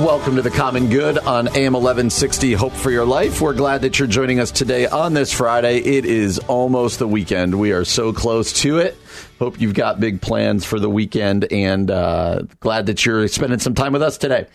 Welcome to the Common Good on AM 1160 Hope for Your Life. We're glad that you're joining us today on this Friday. It is almost the weekend. We are so close to it. Hope you've got big plans for the weekend and uh, glad that you're spending some time with us today.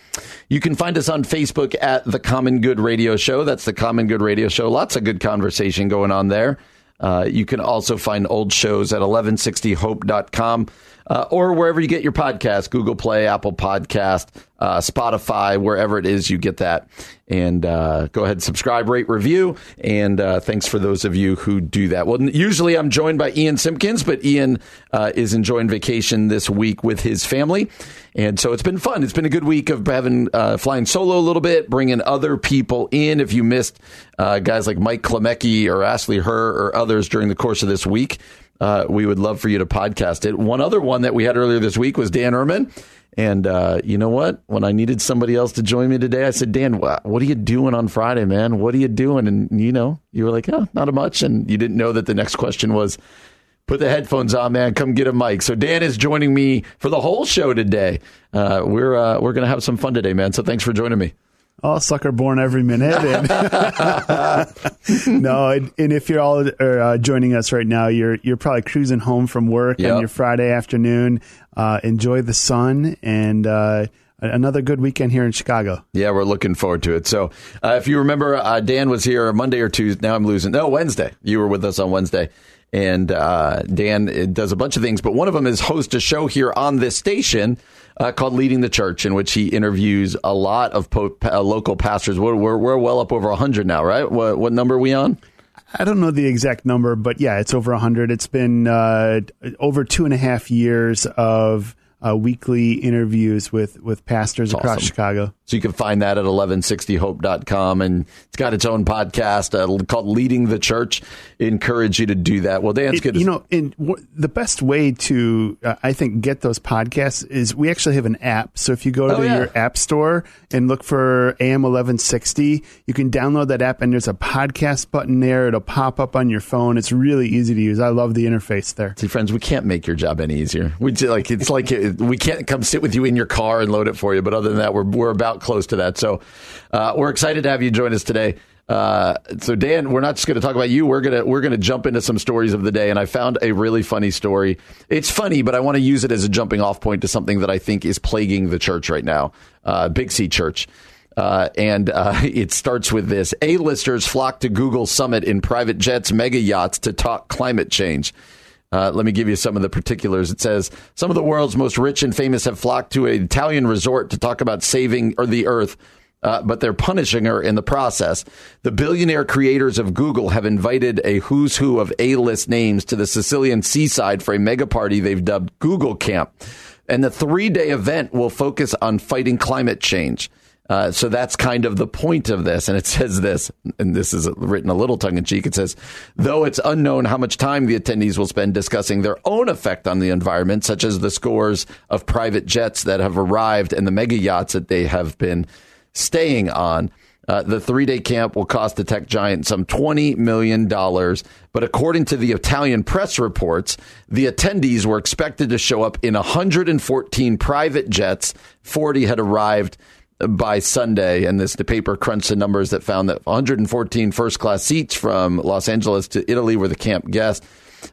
You can find us on Facebook at The Common Good Radio Show. That's The Common Good Radio Show. Lots of good conversation going on there. Uh, you can also find old shows at 1160hope.com uh, or wherever you get your podcast Google Play, Apple Podcast, uh, Spotify, wherever it is you get that. And uh, go ahead, subscribe, rate, review. And uh, thanks for those of you who do that. Well, usually I'm joined by Ian Simpkins, but Ian uh, is enjoying vacation this week with his family. And so it's been fun. It's been a good week of having uh, flying solo a little bit, bringing other people in. If you missed uh, guys like Mike Klemecki or Ashley Herr or others during the course of this week, uh, we would love for you to podcast it. One other one that we had earlier this week was Dan Ehrman. And uh, you know what? When I needed somebody else to join me today, I said, Dan, what, what are you doing on Friday, man? What are you doing? And, you know, you were like, oh, not a much. And you didn't know that the next question was, put the headphones on, man. Come get a mic. So Dan is joining me for the whole show today. Uh, we're uh, we're gonna have some fun today, man. So thanks for joining me. Oh, sucker born every minute. And no, and, and, if you're all are, uh, joining us right now, you're you're probably cruising home from work yep. on your Friday afternoon. Uh, enjoy the sun and uh, another good weekend here in Chicago. Yeah, we're looking forward to it. So, uh, if you remember, uh, Dan was here Monday or Tuesday. Now I'm losing. No, Wednesday. You were with us on Wednesday. And uh, Dan does a bunch of things, but one of them is host a show here on this station uh, called Leading the Church, in which he interviews a lot of po- uh, local pastors. We're, we're, we're, well up over 100 now, right? What, what number are we on? I don't know the exact number, but yeah, it's over 100. It's been uh, over two and a half years of uh, weekly interviews with, with pastors That's across awesome. Chicago. So you can find that at 1160hope.com. And it's got its own podcast uh, called Leading the Church. Encourage you to do that. Well, Dan's good. You know, in, w- the best way to, uh, I think, get those podcasts is we actually have an app. So if you go to oh, yeah. your app store and look for AM 1160, you can download that app and there's a podcast button there. It'll pop up on your phone. It's really easy to use. I love the interface there. See, friends, we can't make your job any easier. We like it's like we can't come sit with you in your car and load it for you. But other than that, we're we're about close to that. So uh, we're excited to have you join us today. Uh, so Dan, we're not just going to talk about you. We're gonna we're gonna jump into some stories of the day, and I found a really funny story. It's funny, but I want to use it as a jumping off point to something that I think is plaguing the church right now, uh, Big C Church. Uh, and uh, it starts with this: A-listers flock to Google Summit in private jets, mega yachts to talk climate change. Uh, let me give you some of the particulars. It says some of the world's most rich and famous have flocked to an Italian resort to talk about saving or the earth. Uh, but they're punishing her in the process. The billionaire creators of Google have invited a who's who of A-list names to the Sicilian seaside for a mega party they've dubbed Google Camp. And the three day event will focus on fighting climate change. Uh, so that's kind of the point of this. And it says this, and this is written a little tongue in cheek. It says, though it's unknown how much time the attendees will spend discussing their own effect on the environment, such as the scores of private jets that have arrived and the mega yachts that they have been staying on. Uh, the three day camp will cost the tech giant some $20 million. But according to the Italian press reports, the attendees were expected to show up in 114 private jets. 40 had arrived by Sunday, and this the paper crunched the numbers that found that 114 first class seats from Los Angeles to Italy were the camp guests.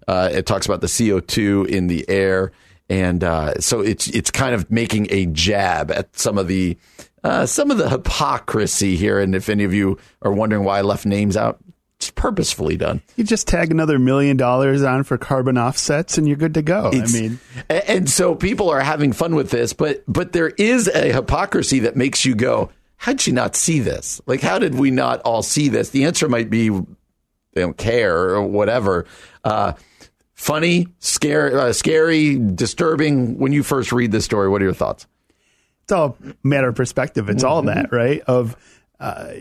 Uh, it talks about the CO2 in the air, and uh, so it's it's kind of making a jab at some of the uh, some of the hypocrisy here. And if any of you are wondering why I left names out, purposefully done. You just tag another million dollars on for carbon offsets, and you're good to go. It's, I mean, and so people are having fun with this, but but there is a hypocrisy that makes you go, "How'd she not see this? Like, how did we not all see this?" The answer might be they don't care or whatever. Uh, funny, scary, uh, scary, disturbing. When you first read this story, what are your thoughts? It's all a matter of perspective. It's all that, right? Of uh,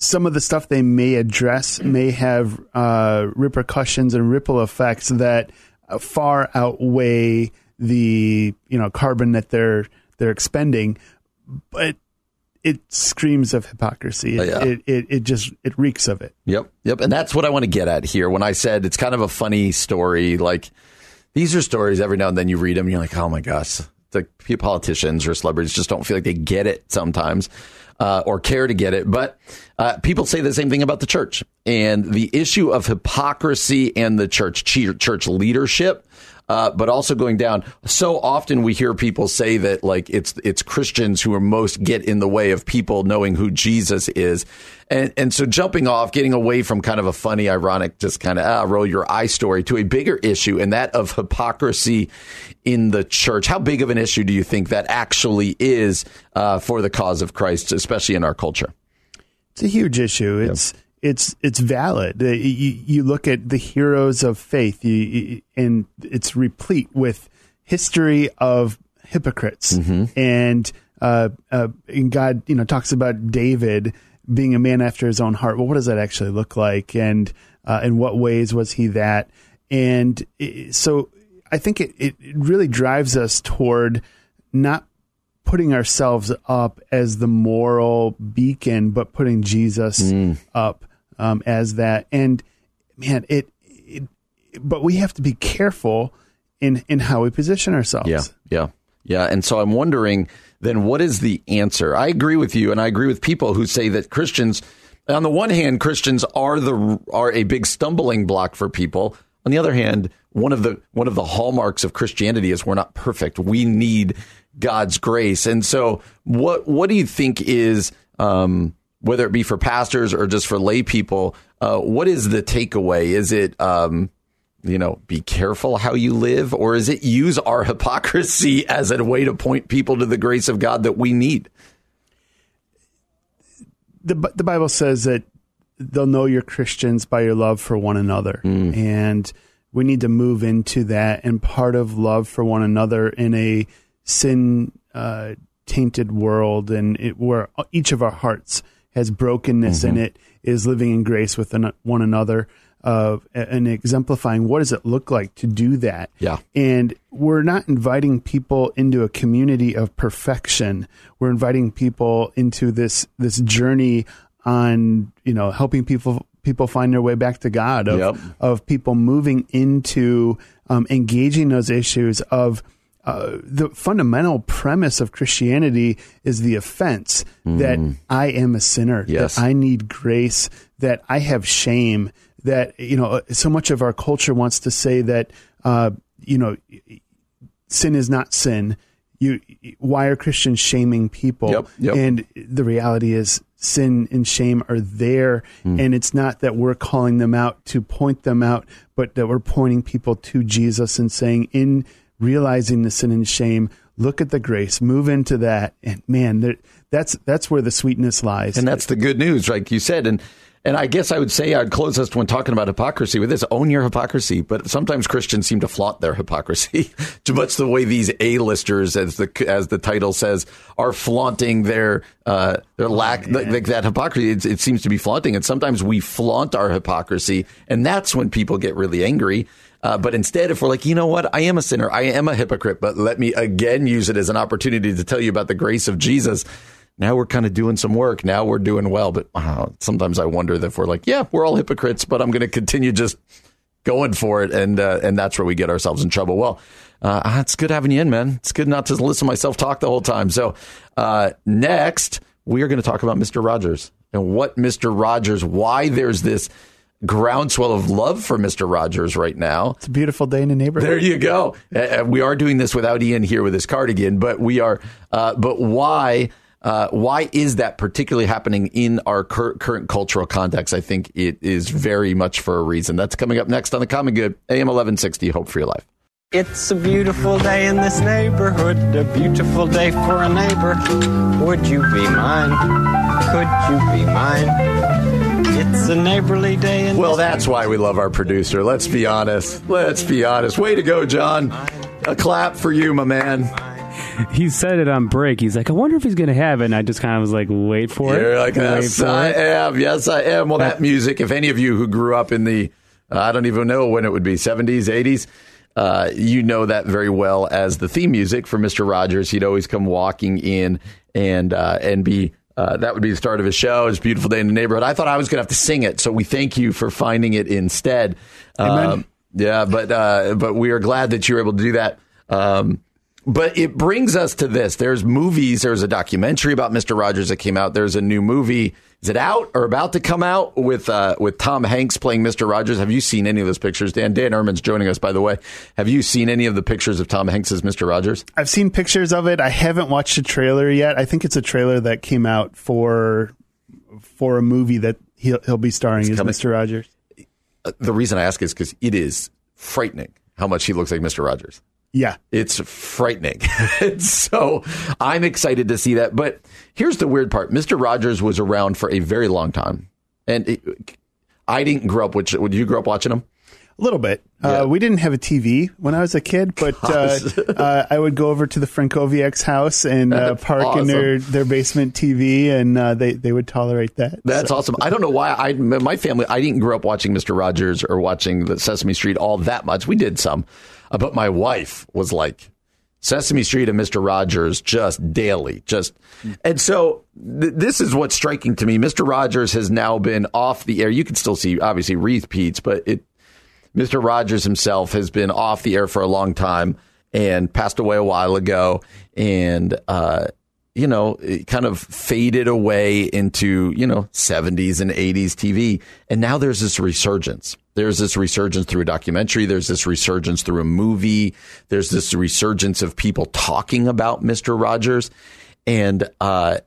some of the stuff they may address may have uh, repercussions and ripple effects that far outweigh the you know carbon that they're they're expending, but it screams of hypocrisy. It, yeah. it, it, it just it reeks of it. Yep, yep, and that's what I want to get at here. When I said it's kind of a funny story, like these are stories every now and then you read them, and you're like, oh my gosh, the politicians or celebrities just don't feel like they get it sometimes. Uh, or care to get it. But uh, people say the same thing about the church and the issue of hypocrisy and the church church leadership uh, but also going down. So often we hear people say that like it's it's Christians who are most get in the way of people knowing who Jesus is, and and so jumping off, getting away from kind of a funny, ironic, just kind of ah, roll your eye story to a bigger issue, and that of hypocrisy in the church. How big of an issue do you think that actually is uh, for the cause of Christ, especially in our culture? It's a huge issue. It's it's it's valid. You, you, look at the heroes of faith, you, and it's replete with history of hypocrites. Mm-hmm. And, uh, uh, and God, you know, talks about David being a man after his own heart. Well, what does that actually look like? And uh, in what ways was he that? And it, so I think it, it really drives us toward not putting ourselves up as the moral beacon, but putting Jesus mm. up um, as that. And man, it, it, but we have to be careful in in how we position ourselves. Yeah, yeah, yeah. And so I'm wondering then what is the answer? I agree with you, and I agree with people who say that Christians, on the one hand, Christians are the are a big stumbling block for people. On the other hand, one of the one of the hallmarks of Christianity is we're not perfect. We need God's grace. And so, what what do you think is um, whether it be for pastors or just for lay people, uh, what is the takeaway? Is it, um, you know, be careful how you live, or is it use our hypocrisy as a way to point people to the grace of God that we need? The, the Bible says that they'll know you're Christians by your love for one another. Mm. And we need to move into that. And part of love for one another in a sin uh, tainted world and it, where each of our hearts has brokenness mm-hmm. in it is living in grace with one another uh, and exemplifying what does it look like to do that. Yeah. And we're not inviting people into a community of perfection. We're inviting people into this this journey on you know helping people people find their way back to God of yep. of people moving into um, engaging those issues of uh, the fundamental premise of Christianity is the offense mm. that I am a sinner, yes. that I need grace, that I have shame, that, you know, so much of our culture wants to say that, uh, you know, sin is not sin. You, why are Christians shaming people? Yep, yep. And the reality is sin and shame are there. Mm. And it's not that we're calling them out to point them out, but that we're pointing people to Jesus and saying, in realizing the sin and shame, look at the grace, move into that, and man, that's that's where the sweetness lies. And that's the good news, like you said. And and I guess I would say I'd close us when talking about hypocrisy with this: own your hypocrisy. But sometimes Christians seem to flaunt their hypocrisy, too much the way these A-listers, as the as the title says, are flaunting their uh, their lack oh, th- that hypocrisy. It, it seems to be flaunting, and sometimes we flaunt our hypocrisy, and that's when people get really angry. Uh, but instead, if we're like, you know what, I am a sinner, I am a hypocrite, but let me again use it as an opportunity to tell you about the grace of Jesus. Now we're kind of doing some work. Now we're doing well. But uh, sometimes I wonder if we're like, yeah, we're all hypocrites, but I'm going to continue just going for it, and uh, and that's where we get ourselves in trouble. Well, uh, it's good having you in, man. It's good not to listen to myself talk the whole time. So uh, next, we are going to talk about Mr. Rogers and what Mr. Rogers, why there's this groundswell of love for Mr. Rogers right now. It's a beautiful day in the neighborhood. There you go. Uh, uh, we are doing this without Ian here with his cardigan, but we are. Uh, but why? Uh, why is that particularly happening in our cur- current cultural context? I think it is very much for a reason. That's coming up next on the Common Good, AM 1160, Hope for Your Life. It's a beautiful day in this neighborhood, a beautiful day for a neighbor. Would you be mine? Could you be mine? It's a neighborly day in Well, that's why we love our producer. Let's be honest. Let's be honest. Way to go, John. A clap for you, my man. he said it on break. He's like, I wonder if he's going to have it. And I just kind of was like, wait for You're it. like, Wait yes, I it. am. Yes, I am. Well, that music, if any of you who grew up in the, uh, I don't even know when it would be, 70s, 80s, uh, you know that very well as the theme music for Mr. Rogers. He'd always come walking in and, uh, and be, uh, that would be the start of his show. It's a beautiful day in the neighborhood. I thought I was going to have to sing it, so we thank you for finding it instead. Um, yeah, but uh, but we are glad that you were able to do that. Um, but it brings us to this. There's movies. There's a documentary about Mr. Rogers that came out. There's a new movie. Is it out or about to come out with uh, with Tom Hanks playing Mr. Rogers? Have you seen any of those pictures? Dan Dan Ehrman's joining us, by the way. Have you seen any of the pictures of Tom Hanks as Mr. Rogers? I've seen pictures of it. I haven't watched a trailer yet. I think it's a trailer that came out for for a movie that he'll he'll be starring as coming. Mr. Rogers. Uh, the reason I ask is because it is frightening how much he looks like Mr. Rogers. Yeah. It's frightening. so I'm excited to see that. But here's the weird part Mr. Rogers was around for a very long time. And it, I didn't grow up with, did you grow up watching him? A little bit. Yeah. Uh, we didn't have a TV when I was a kid, but uh, uh, I would go over to the Frankowiak's house and uh, park in their, their basement TV, and uh, they they would tolerate that. That's So- awesome. I don't know why I my family I didn't grow up watching Mr. Rogers or watching the Sesame Street all that much. We did some, uh, but my wife was like Sesame Street and Mr. Rogers just daily, just and so th- this is what's striking to me. Mr. Rogers has now been off the air. You can still see obviously repeats, but it Mr. Rogers himself has been off the air for a long time and passed away a while ago, and uh, you know, it kind of faded away into you know 70s and 80s TV, and now there's this resurgence. There's this resurgence through a documentary. There's this resurgence through a movie. There's this resurgence of people talking about Mr. Rogers, and uh,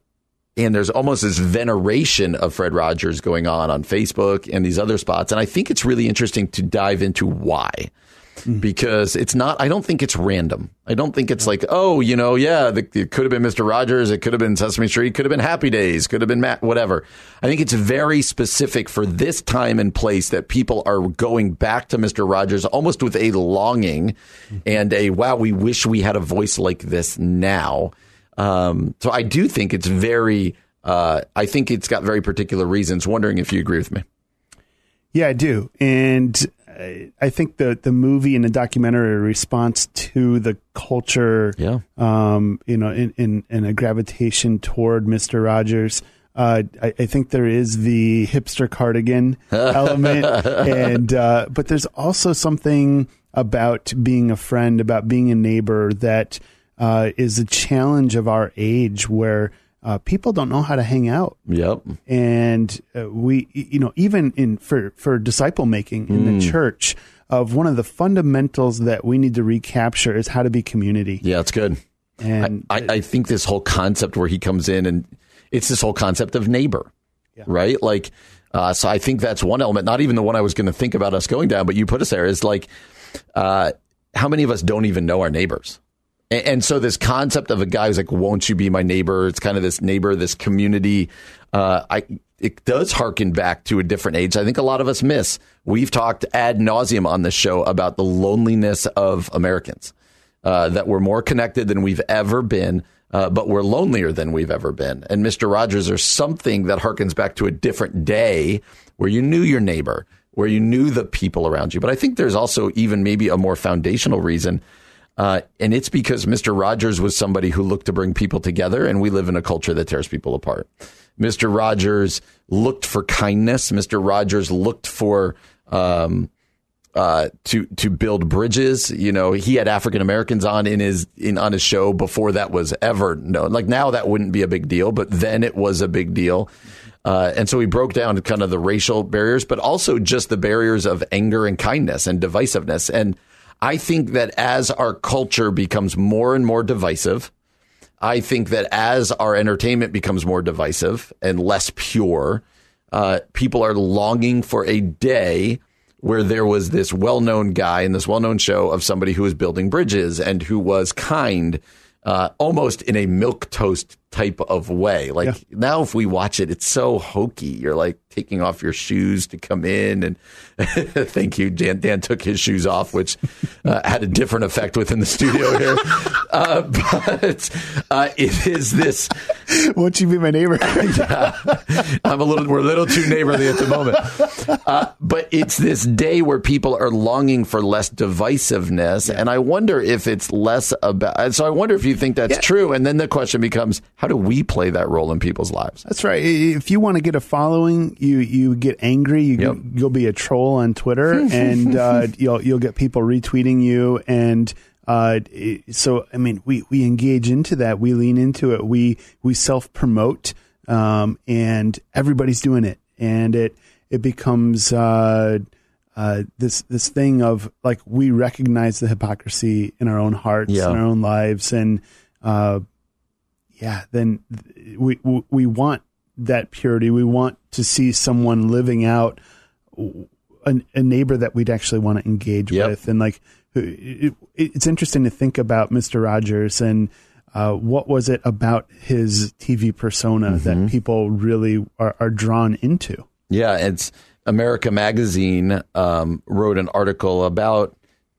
and there's almost this veneration of Fred Rogers going on on Facebook and these other spots. And I think it's really interesting to dive into why. Because it's not, I don't think it's random. I don't think it's like, oh, you know, yeah, the, it could have been Mr. Rogers. It could have been Sesame Street. Could have been Happy Days. Could have been Matt, whatever. I think it's very specific for this time and place that people are going back to Mr. Rogers almost with a longing and a, wow, we wish we had a voice like this now. Um, so I do think it's very. Uh, I think it's got very particular reasons. Wondering if you agree with me. Yeah, I do, and I- think the the movie and the documentary response to the culture. Yeah. Um, you know, in in, in a gravitation toward Mister Rogers. Uh, I, I think there is the hipster cardigan element, and uh, but there's also something about being a friend, about being a neighbor that uh, is a challenge of our age, where uh, people don't know how to hang out Yep. and uh, we you know even in for for disciple making in Hmm. the church of one of the fundamentals that we need to recapture is how to be community Yeah, it's good. and I, I think this whole concept where he comes in and it's this whole concept of neighbor, right? Like, uh, so I think that's one element. Not even the one I was going to think about us going down, but you put us there. Is like, uh, how many of us don't even know our neighbors? And, so this concept of a guy who's like, "Won't you be my neighbor?" It's kind of this neighbor, this community. Uh, I it does harken back to a different age. I think a lot of us miss. We've talked ad nauseum on this show about the loneliness of Americans uh, that we're more connected than we've ever been, uh, but we're lonelier than we've ever been. And Mr. Rogers, there's something that harkens back to a different day where you knew your neighbor, where you knew the people around you. But I think there's also even maybe a more foundational reason. Uh, and it's because Mr. Rogers was somebody who looked to bring people together, and we live in a culture that tears people apart. Mr. Rogers looked for kindness. Mr. Rogers looked for um, uh, to to build bridges. You know, he had African Americans on in his in on his show before that was ever known. Like now, that wouldn't be a big deal, but then it was a big deal. Uh, and so he broke down kind of the racial barriers, but also just the barriers of anger and kindness and divisiveness. And I think that as our culture becomes more and more divisive, I think that as our entertainment becomes more divisive and less pure, uh, people are longing for a day where there was this well-known guy in this well-known show of somebody who was building bridges and who was kind, uh, almost in a milk toast type of way. Like yeah. now, if we watch it, it's so hokey. You're like taking off your shoes to come in, and thank you, Dan. Dan took his shoes off, which uh, had a different effect within the studio here. Uh, but uh, it is this. Won't you be my neighbor? yeah, I'm a little. We're a little too neighborly at the moment. Uh, but it's this day where people are longing for less divisiveness, yeah. and I wonder if it's less about. So I wonder if you think that's true, and then the question becomes how do we play that role in people's lives? That's right. If you want to get a following, you you get angry. You yep. you'll be a troll on Twitter, and uh, you'll you'll get people retweeting you. And uh, so, I mean, we we engage into that. We lean into it. We we self promote, um, and everybody's doing it, and it it becomes. Uh, uh, this this thing of like we recognize the hypocrisy in our own hearts yeah. in our own lives and uh, yeah, then we we want that purity. We want to see someone living out a, a neighbor that we'd actually want to engage yep. with, and like it, it's interesting to think about Mister Rogers and. Uh, what was it about his TV persona mm-hmm. that people really are, are, drawn into? Yeah, it's America Magazine um, wrote an article about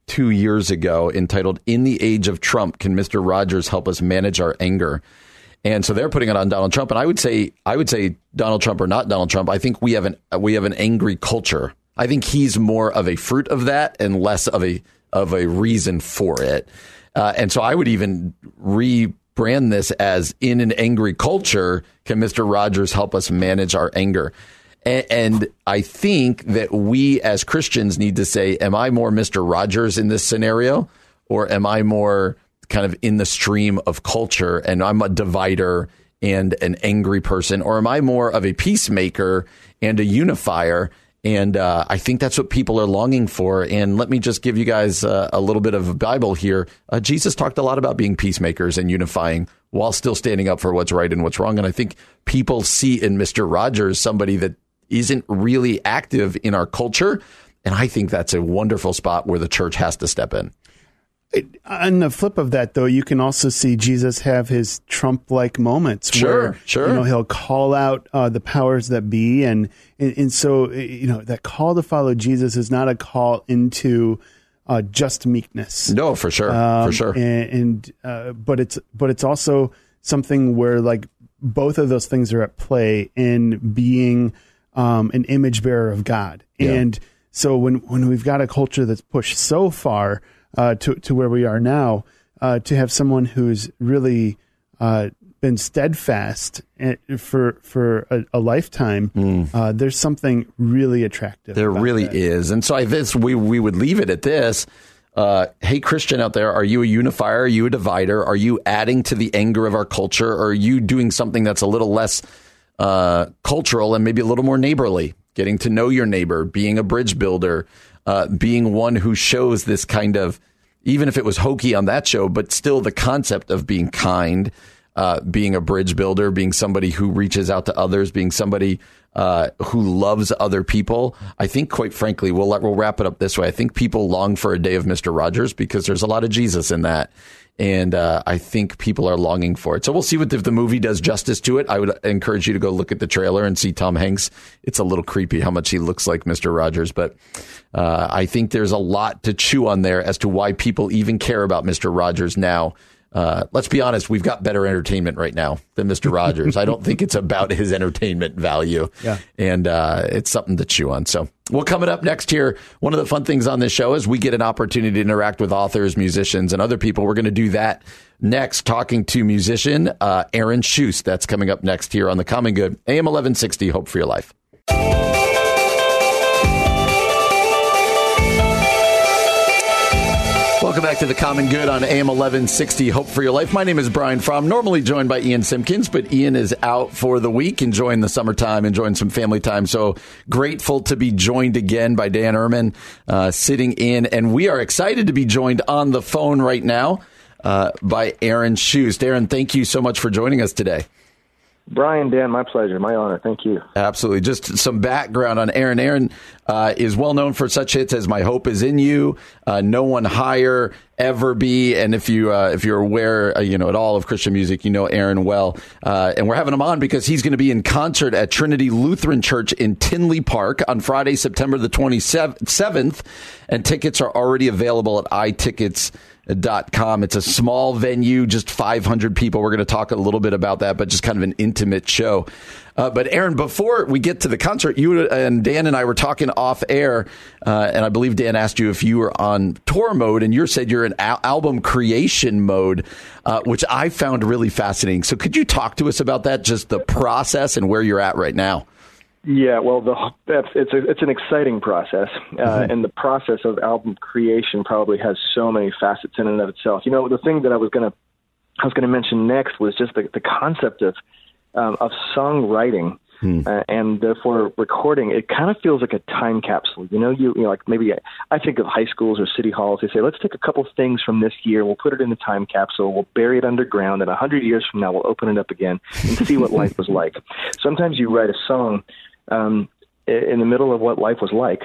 two years ago entitled "In the Age of Trump, Can Mr. Rogers Help Us Manage Our Anger?" And so they're putting it on Donald Trump. And I would say, I would say Donald Trump or not Donald Trump. I think we have an we have an angry culture. I think he's more of a fruit of that and less of a of a reason for it. Uh, and so I would even rebrand this as in an angry culture, can Mr. Rogers help us manage our anger? And, and I think that we as Christians need to say, am I more Mr. Rogers in this scenario? Or am I more kind of in the stream of culture and I'm a divider and an angry person, or am I more of a peacemaker and a unifier? And uh, I think that's what people are longing for. And let me just give you guys uh, a little bit of Bible here. Uh, Jesus talked a lot about being peacemakers and unifying while still standing up for what's right and what's wrong. And I think people see in Mr. Rogers somebody that isn't really active in our culture. And I think that's a wonderful spot where the church has to step in on the flip of that, though, you can also see Jesus have his Trump-like moments sure, where sure. you know he'll call out uh, the powers that be, and, and, and so you know that call to follow Jesus is not a call into uh, just meekness. No, for sure, um, for sure. And, and uh, but it's but it's also something where like both of those things are at play in being um, an image bearer of God, yeah. and so when when we've got a culture that's pushed so far uh, to to where we are now, uh, to have someone who's really uh, been steadfast eh, for for a, a lifetime, mm. there's something really attractive. There really that. is, and so I this we we would leave it at this. Uh, hey, Christian out there, are you a unifier? Are you a divider? Are you adding to the anger of our culture? Or are you doing something that's a little less uh, cultural and maybe a little more neighborly? Getting to know your neighbor, being a bridge builder, uh, being one who shows this kind of, even if it was hokey on that show, but still the concept of being kind, uh, being a bridge builder, being somebody who reaches out to others, being somebody uh, who loves other people. I think, quite frankly, we'll let, we'll wrap it up this way. I think people long for a day of Mister Rogers because there's a lot of Jesus in that, and uh, I think people are longing for it. So we'll see what if the movie does justice to it. I would encourage you to go look at the trailer and see Tom Hanks. It's a little creepy how much he looks like Mister Rogers, but uh, I think there's a lot to chew on there as to why people even care about Mister Rogers now. Uh, let's be honest, we've got better entertainment right now than Mr. Rogers. I don't think it's about his entertainment value. Yeah. And uh, it's something to chew on. So, well, coming up next here, one of the fun things on this show is we get an opportunity to interact with authors, musicians, and other people. We're going to do that next, talking to musician uh, Aaron Shust. That's coming up next here on The Common Good, AM 1160, Hope for Your Life. Welcome back to the Common Good on AM 1160. Hope for your life. My name is Brian Fromm, normally joined by Ian Simpkins, but Ian is out for the week, enjoying the summertime, enjoying some family time. So grateful to be joined again by Dan Ehrman, uh, sitting in, and we are excited to be joined on the phone right now uh, by Aaron Shust. Aaron, thank you so much for joining us today. Brian, Dan, my pleasure, my honor. Thank you. Absolutely. Just some background on Aaron. Aaron uh, is well known for such hits as "My Hope Is in You," uh, "No One Higher," "Ever Be," and if you uh, if you're aware, uh, you know at all of Christian music, you know Aaron well. Uh, and we're having him on because he's going to be in concert at Trinity Lutheran Church in Tinley Park on Friday, September the 27th, and tickets are already available at iTickets dot com. It's a small venue, just 500 people. We're going to talk a little bit about that, but just kind of an intimate show. Uh, but Aaron, before we get to the concert, you and Dan and I were talking off air, uh, and I believe Dan asked you if you were on tour mode, and you said you're in al- album creation mode, uh, which I found really fascinating. So could you talk to us about that, just the process and where you're at right now? Yeah, well, the, that's it's a, it's an exciting process, uh, mm-hmm. and the process of album creation probably has so many facets in and of itself. You know, the thing that I was gonna I was gonna mention next was just the the concept of um, of songwriting. Hmm. Uh, and therefore recording it kind of feels like a time capsule you know you, you know like maybe I, I think of high schools or city halls they say let's take a couple things from this year we'll put it in a time capsule we'll bury it underground and a hundred years from now we'll open it up again and see what life was like sometimes you write a song um, in the middle of what life was like.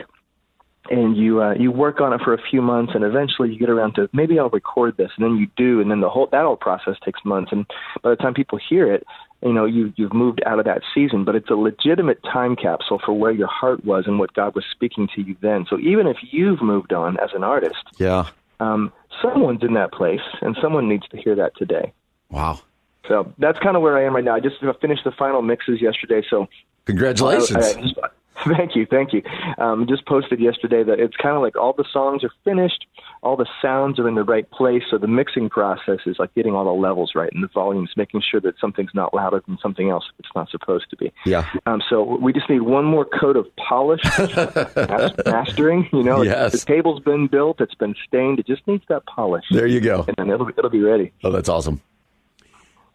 And you uh, you work on it for a few months, and eventually you get around to maybe I'll record this, and then you do, and then the whole that whole process takes months. And by the time people hear it, you know you you've moved out of that season, but it's a legitimate time capsule for where your heart was and what God was speaking to you then. So even if you've moved on as an artist, yeah, um, someone's in that place, and someone needs to hear that today. Wow. So that's kind of where I am right now. I just finished the final mixes yesterday, so Congratulations. thank you, thank you. Um, just posted yesterday that it's kind of like all the songs are finished, all the sounds are in the right place, so the mixing process is like getting all the levels right and the volumes, making sure that something's not louder than something else if it's not supposed to be. Yeah. Um, so we just need one more coat of polish, That's mastering. You know, yes. the table's been built, it's been stained, it just needs that polish. There you go, and then it'll it'll be ready. Oh, that's awesome.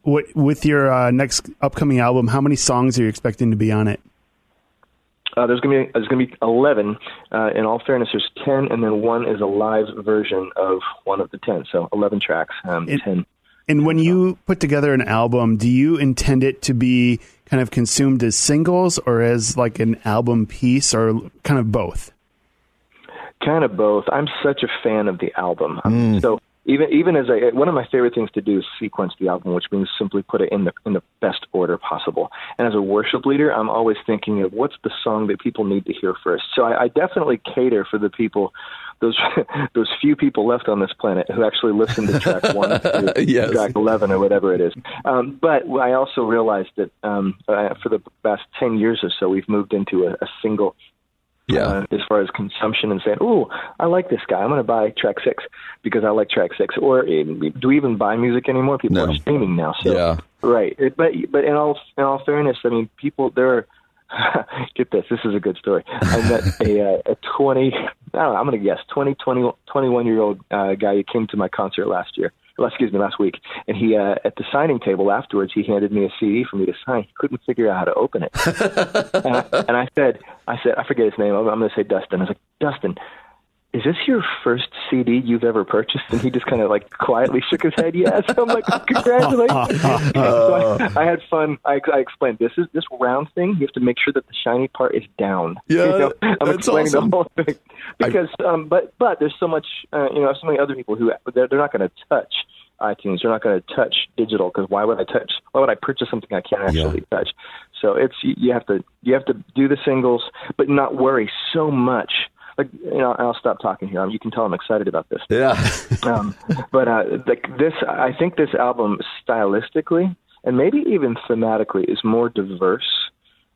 What, with your uh, next upcoming album, how many songs are you expecting to be on it? Uh, there's gonna be there's gonna be 11. Uh, in all fairness, there's 10, and then one is a live version of one of the 10. So 11 tracks, um, and, 10. And when you put together an album, do you intend it to be kind of consumed as singles or as like an album piece, or kind of both? Kind of both. I'm such a fan of the album. Mm. So even even as I, one of my favorite things to do is sequence the album, which means simply put it in the in the best order possible. And as a worship leader, I'm always thinking of what's the song that people need to hear first. So I, I definitely cater for the people, those those few people left on this planet who actually listen to track one, to yes. track eleven, or whatever it is. Um, but I also realized that um, uh, for the past ten years or so, we've moved into a, a single yeah. Uh, as far as consumption and saying, "Oh, I like this guy. I'm going to buy track six because I like track six. Or uh, do we even buy music anymore? People no. are streaming now. So, yeah. right. But but in all in all fairness, I mean, people there. Are, get this. This is a good story. I met a uh, a twenty. I don't know. I'm going to guess 20, 20, 21 year old uh, guy who came to my concert last year well, excuse me, last week. And he, uh, at the signing table afterwards, he handed me a CD for me to sign. He couldn't figure out how to open it. and, I, and I said, I said, I forget his name. I'm, I'm going to say Dustin. I was like, Dustin, is this your first CD you've ever purchased? And he just kind of like quietly shook his head, yes. I'm like, congratulations. so I, I, had fun. I, I, explained this is this round thing. You have to make sure that the shiny part is down. Yeah, you know, I'm explaining awesome. the whole thing because, I, um, but but there's so much, uh, you know, so many other people who they're, they're not going to touch iTunes. They're not going to touch digital because why would I touch? Why would I purchase something I can't actually yeah. touch? So it's you have to you have to do the singles, but not worry so much like you know I'll stop talking here. You can tell I'm excited about this. Yeah. um, but uh, like this, I think this album stylistically and maybe even thematically is more diverse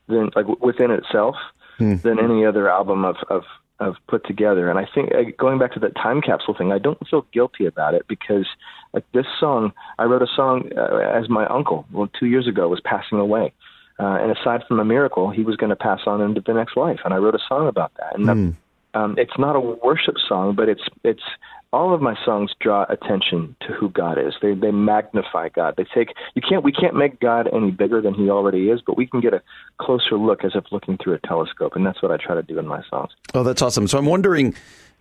than like within itself hmm. than any other album of of of put together. And I think uh, going back to that time capsule thing, I don't feel guilty about it because like this song, I wrote a song uh, as my uncle, well, two years ago, was passing away. Uh, and aside from a miracle, he was going to pass on into the next life, and I wrote a song about that. And mm. Um, it's not a worship song, but it's it's all of my songs draw attention to who God is. They they magnify God. They take you can't we can't make God any bigger than He already is, but we can get a closer look as if looking through a telescope, and that's what I try to do in my songs. Oh, that's awesome. So I'm wondering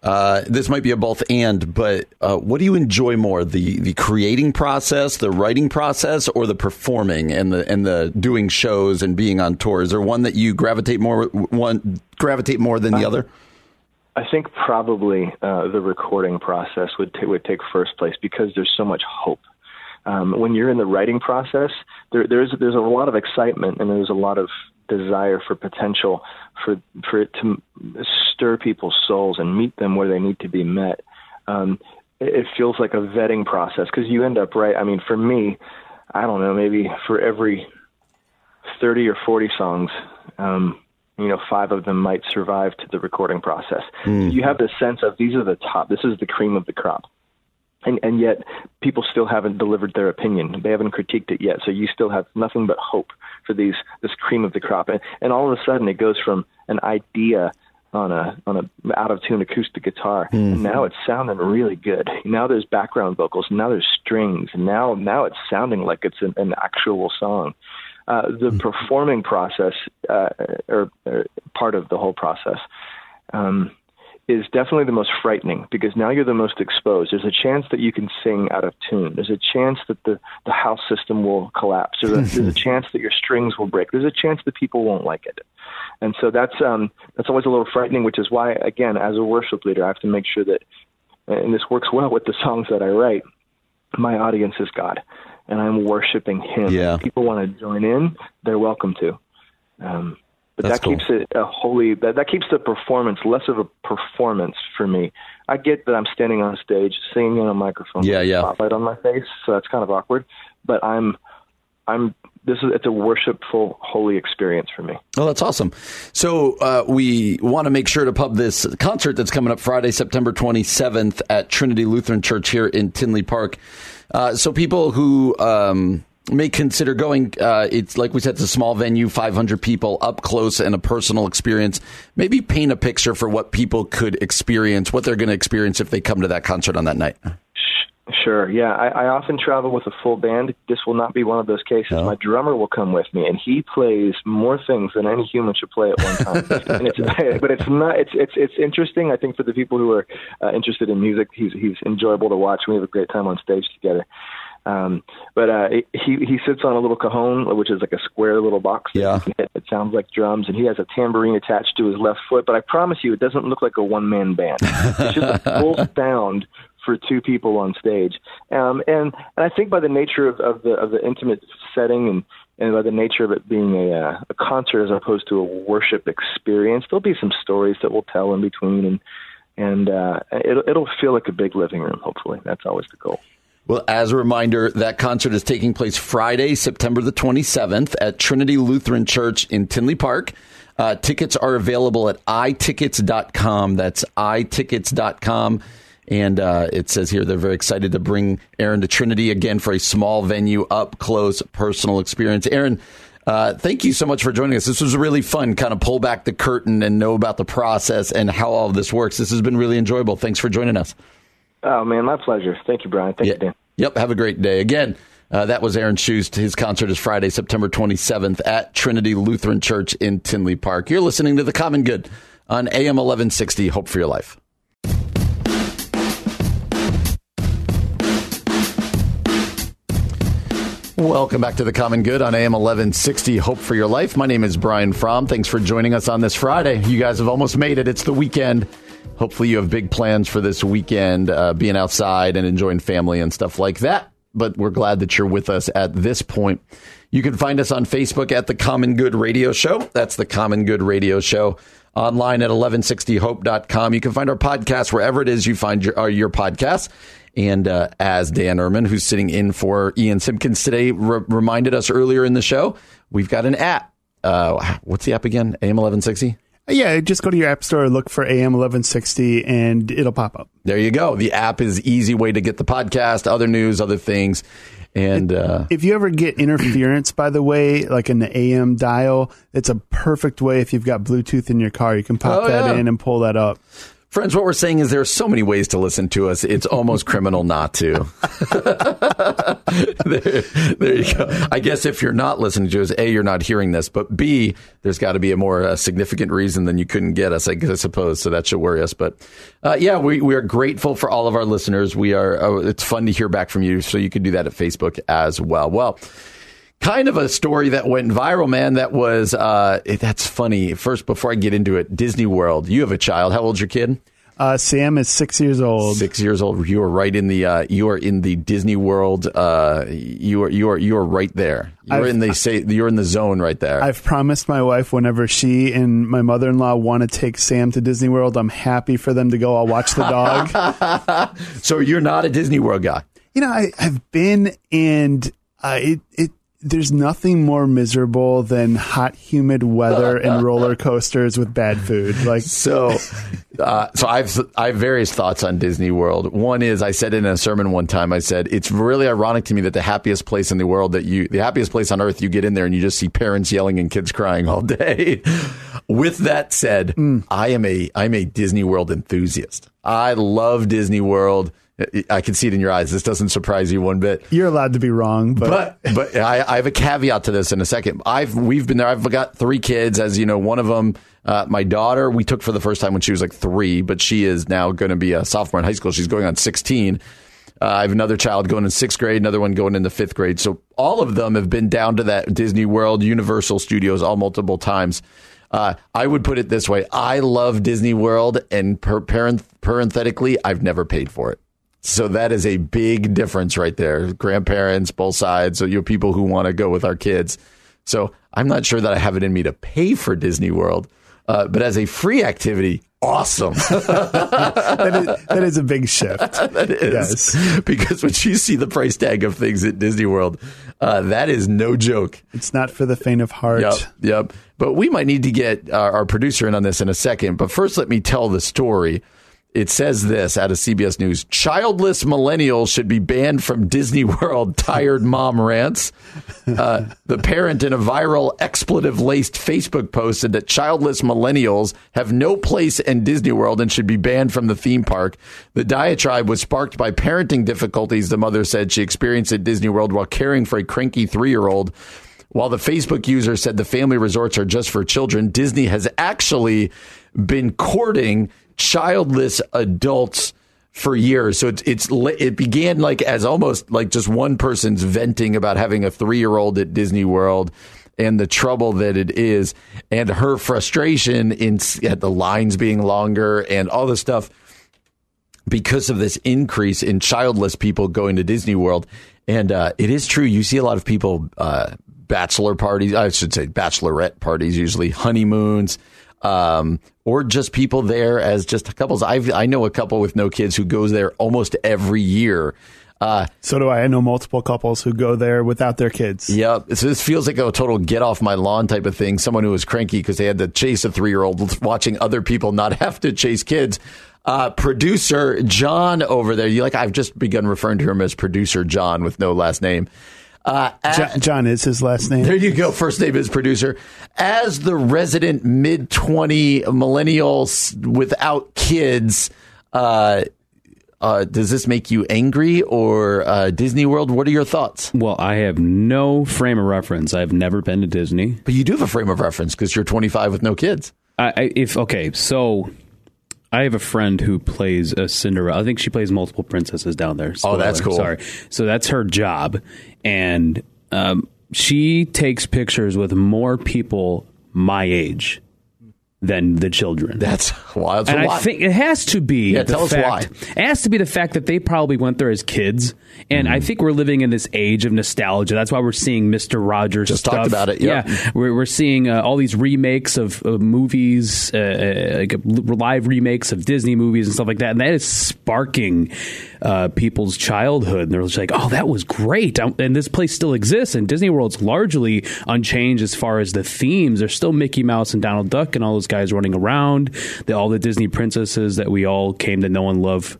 Uh, this might be a both and, but uh, what do you enjoy more the the creating process, the writing process, or the performing and the and the doing shows and being on tour? Is there one that you gravitate more one gravitate more than the Uh, other? I think probably uh, the recording process would t- would take first place because there's so much hope. Um, when you're in the writing process, there, there's there's a lot of excitement and there's a lot of desire for potential for for it to stir people's souls and meet them where they need to be met. Um, it, it feels like a vetting process because you end up right. I mean, for me, I don't know, maybe for every thirty or forty songs. Um, you know, five of them might survive to the recording process. Mm-hmm. You have this sense of these are the top. This is the cream of the crop and and yet people still haven't delivered their opinion. They haven't critiqued it yet. So you still have nothing but hope for these this cream of the crop. And, and all of a sudden, it goes from an idea on a on a out of tune acoustic guitar, mm-hmm. and now it's sounding really good. Now there's background vocals. Now there's strings. Now now it's sounding like it's an, an actual song. Uh, the performing process, uh, or, or part of the whole process. Um, is definitely the most frightening because now you're the most exposed. There's a chance that you can sing out of tune. There's a chance that the, the house system will collapse. There's a, there's a chance that your strings will break. There's a chance that people won't like it. And so that's um, that's always a little frightening, which is why, again, as a worship leader, I have to make sure that, and this works well with the songs that I write, my audience is God, and I'm worshiping Him. Yeah. If people want to join in, they're welcome to. Um, but That's that cool. keeps it a holy. That, that keeps the performance less of a performance for me. I get that I'm standing on stage singing in a microphone, Yeah, with yeah. spotlight on my face, so that's kind of awkward. But I'm, I'm. This is it's a worshipful, holy experience for me. Oh, that's awesome. So uh, we want to make sure to pub this concert that's coming up Friday, September 27th at Trinity Lutheran Church here in Tinley Park. Uh, so people who um, may consider going, uh, it's like we said, it's a small venue, 500 people up close and a personal experience. Maybe paint a picture for what people could experience, what they're going to experience if they come to that concert on that night. Sure. Yeah, I, I often travel with a full band. This will not be one of those cases. No. My drummer will come with me, and he plays more things than any human should play at one time. and it's, but it's not. It's it's it's interesting. I think for the people who are uh, interested in music, he's he's enjoyable to watch. We have a great time on stage together. Um, but uh, he he sits on a little cajon, which is like a square little box. that Yeah. you can hit. It sounds like drums, and he has a tambourine attached to his left foot. But I promise you, it doesn't look like a one man band. It's just a full sound for two people on stage. Um, and and I think by the nature of, of the of the intimate setting and and by the nature of it being a uh, a concert as opposed to a worship experience, there'll be some stories that we'll tell in between, and and uh, it'll it'll feel like a big living room. Hopefully, that's always the goal. Well, as a reminder, that concert is taking place Friday, September the 27th at Trinity Lutheran Church in Tinley Park. Uh, tickets are available at itickets.com. That's itickets.com. And uh, it says here they're very excited to bring Aaron to Trinity again for a small venue, up close, personal experience. Aaron, uh, thank you so much for joining us. This was really fun, kind of pull back the curtain and know about the process and how all of this works. This has been really enjoyable. Thanks for joining us. Oh man, my pleasure. Thank you, Brian. Thank you, Dan. Yep. Have a great day. Again, uh, that was Aaron Shust. His concert is Friday, September 27th at Trinity Lutheran Church in Tinley Park. You're listening to The Common Good on AM 1160. Hope for your life. Welcome back to The Common Good on AM 1160. Hope for your life. My name is Brian Fromm. Thanks for joining us on this Friday. You guys have almost made it. It's the weekend. Hopefully, you have big plans for this weekend, uh, being outside and enjoying family and stuff like that. But we're glad that you're with us at this point. You can find us on Facebook at The Common Good Radio Show. That's The Common Good Radio Show. Online at 1160hope.com. You can find our podcast wherever it is you find your, uh, your podcasts. And uh, as Dan Ehrman, who's sitting in for Ian Simpkins today, re- reminded us earlier in the show, we've got an app. Uh, what's the app again? AM 1160? Yeah, just go to your app store, look for AM 1160, and it'll pop up. There you go. The app is easy way to get the podcast, other news, other things. And uh, If you ever get interference, by the way, like in the AM dial, it's a perfect way if you've got Bluetooth in your car. You can pop Oh, that yeah. in and pull that up. Friends, what we're saying is there are so many ways to listen to us. It's almost criminal not to. there, there, you go. I guess if you're not listening to us, A, you're not hearing this, but B, there's got to be a more uh, significant reason than you couldn't get us, I, guess, I suppose. So that should worry us. But uh, yeah, we, we are grateful for all of our listeners. We are, uh, it's fun to hear back from you. So you can do that at Facebook as well. Well, kind of a story that went viral, man. That was uh, that's funny. First, before I get into it, Disney World. You have a child. How old's your kid? Uh, Sam is six years old. Six years old. You are right in the. Uh, you are in the Disney World. Uh, you are. You are. You are right there. You're I've- in the say. You're in the zone right there. I've promised my wife whenever she and my mother in law want to take Sam to Disney World, I'm happy for them to go. I'll watch the dog. so you're not a Disney World guy. you know, I, I've been and uh, it, it, there's nothing more miserable than hot, humid weather and roller coasters with bad food. Like, So, uh, so I've I have various thoughts on Disney World. One is I said in a sermon one time I said it's really ironic to me that the happiest place in the world that you the happiest place on earth you get in there and you just see parents yelling and kids crying all day. With that said, I am a I'm a Disney World enthusiast. I love Disney World. I can see it in your eyes. This doesn't surprise you one bit. you're allowed to be wrong, but, But but I, I have a caveat to this in a second. I've we've been there. I've got three kids, as you know. One of them, uh, my daughter, we took for the first time when she was like three, but she is now going to be a sophomore in high school. She's going on sixteen. Uh, I have another child going in sixth grade, another one going into fifth grade. So all of them have been down to that Disney World, Universal Studios, all multiple times. Uh, I would put it this way: I love Disney World, and per, parent, parenthetically, I've never paid for it. So that is a big difference right there. Grandparents, both sides. So you have people who want to go with our kids. So I'm not sure that I have it in me to pay for Disney World, uh, but as a free activity, awesome. that, is, that is a big shift. that is because when you see the price tag of things at Disney World, uh, that is no joke. It's not for the faint of heart. Yep, yep. But we might need to get our, our producer in on this in a second. But first, let me tell the story. It says this out of CBS News Childless millennials should be banned from Disney World, tired mom rants. Uh, the parent in a viral expletive laced Facebook post said that childless millennials have no place in Disney World and should be banned from the theme park. The diatribe was sparked by parenting difficulties, the mother said she experienced at Disney World while caring for a cranky three year old. While the Facebook user said the family resorts are just for children, Disney has actually been courting childless adults for years. So it's it's it began like as almost like just one person's venting about having a 3-year-old at Disney World and the trouble that it is and her frustration in at the lines being longer and all this stuff because of this increase in childless people going to Disney World. And uh, it is true. You see a lot of people, uh, bachelor parties, I should say bachelorette parties, usually honeymoons, um, or just people there as just couples. I've, I know a couple with no kids who goes there almost every year. Uh, so do I. I know multiple couples who go there without their kids. Yep. So this feels like a total get off my lawn type of thing. Someone who was cranky because they had to chase a three year old, watching other people not have to chase kids. Uh, producer John over there. You like? I've just begun referring to him as producer John with no last name. Uh, John, John, is his last name. There you go. First name is producer. As the resident mid 20 millennial without kids, uh, uh, does this make you angry or uh, Disney World? What are your thoughts? Well, I have no frame of reference. I've never been to Disney. But you do have a frame of reference because you're 25 with no kids. I, I, if okay, so I have a friend who plays a Cinderella. I think she plays multiple princesses down there. Spoiler. Oh, that's cool. Sorry. So that's her job, and um, she takes pictures with more people my age than the children. That's wild. and I think it has to be. Yeah, tell fact, us why. It has to be the fact that they probably went there as kids, and Mm-hmm. I think we're living in this age of nostalgia. That's why we're seeing Mister Rogers. Just stuff. talked about it, yep. Yeah, we're, we're seeing uh, all these remakes of, of movies, uh, uh, like uh, live remakes of Disney movies and stuff like that, and that is sparking uh, people's childhood. And they're just like, "Oh, that was great," Um, and this place still exists. And Disney World's largely unchanged as far as the themes. There's still Mickey Mouse and Donald Duck and all those guys running around. The, all the Disney princesses that we all came to know and love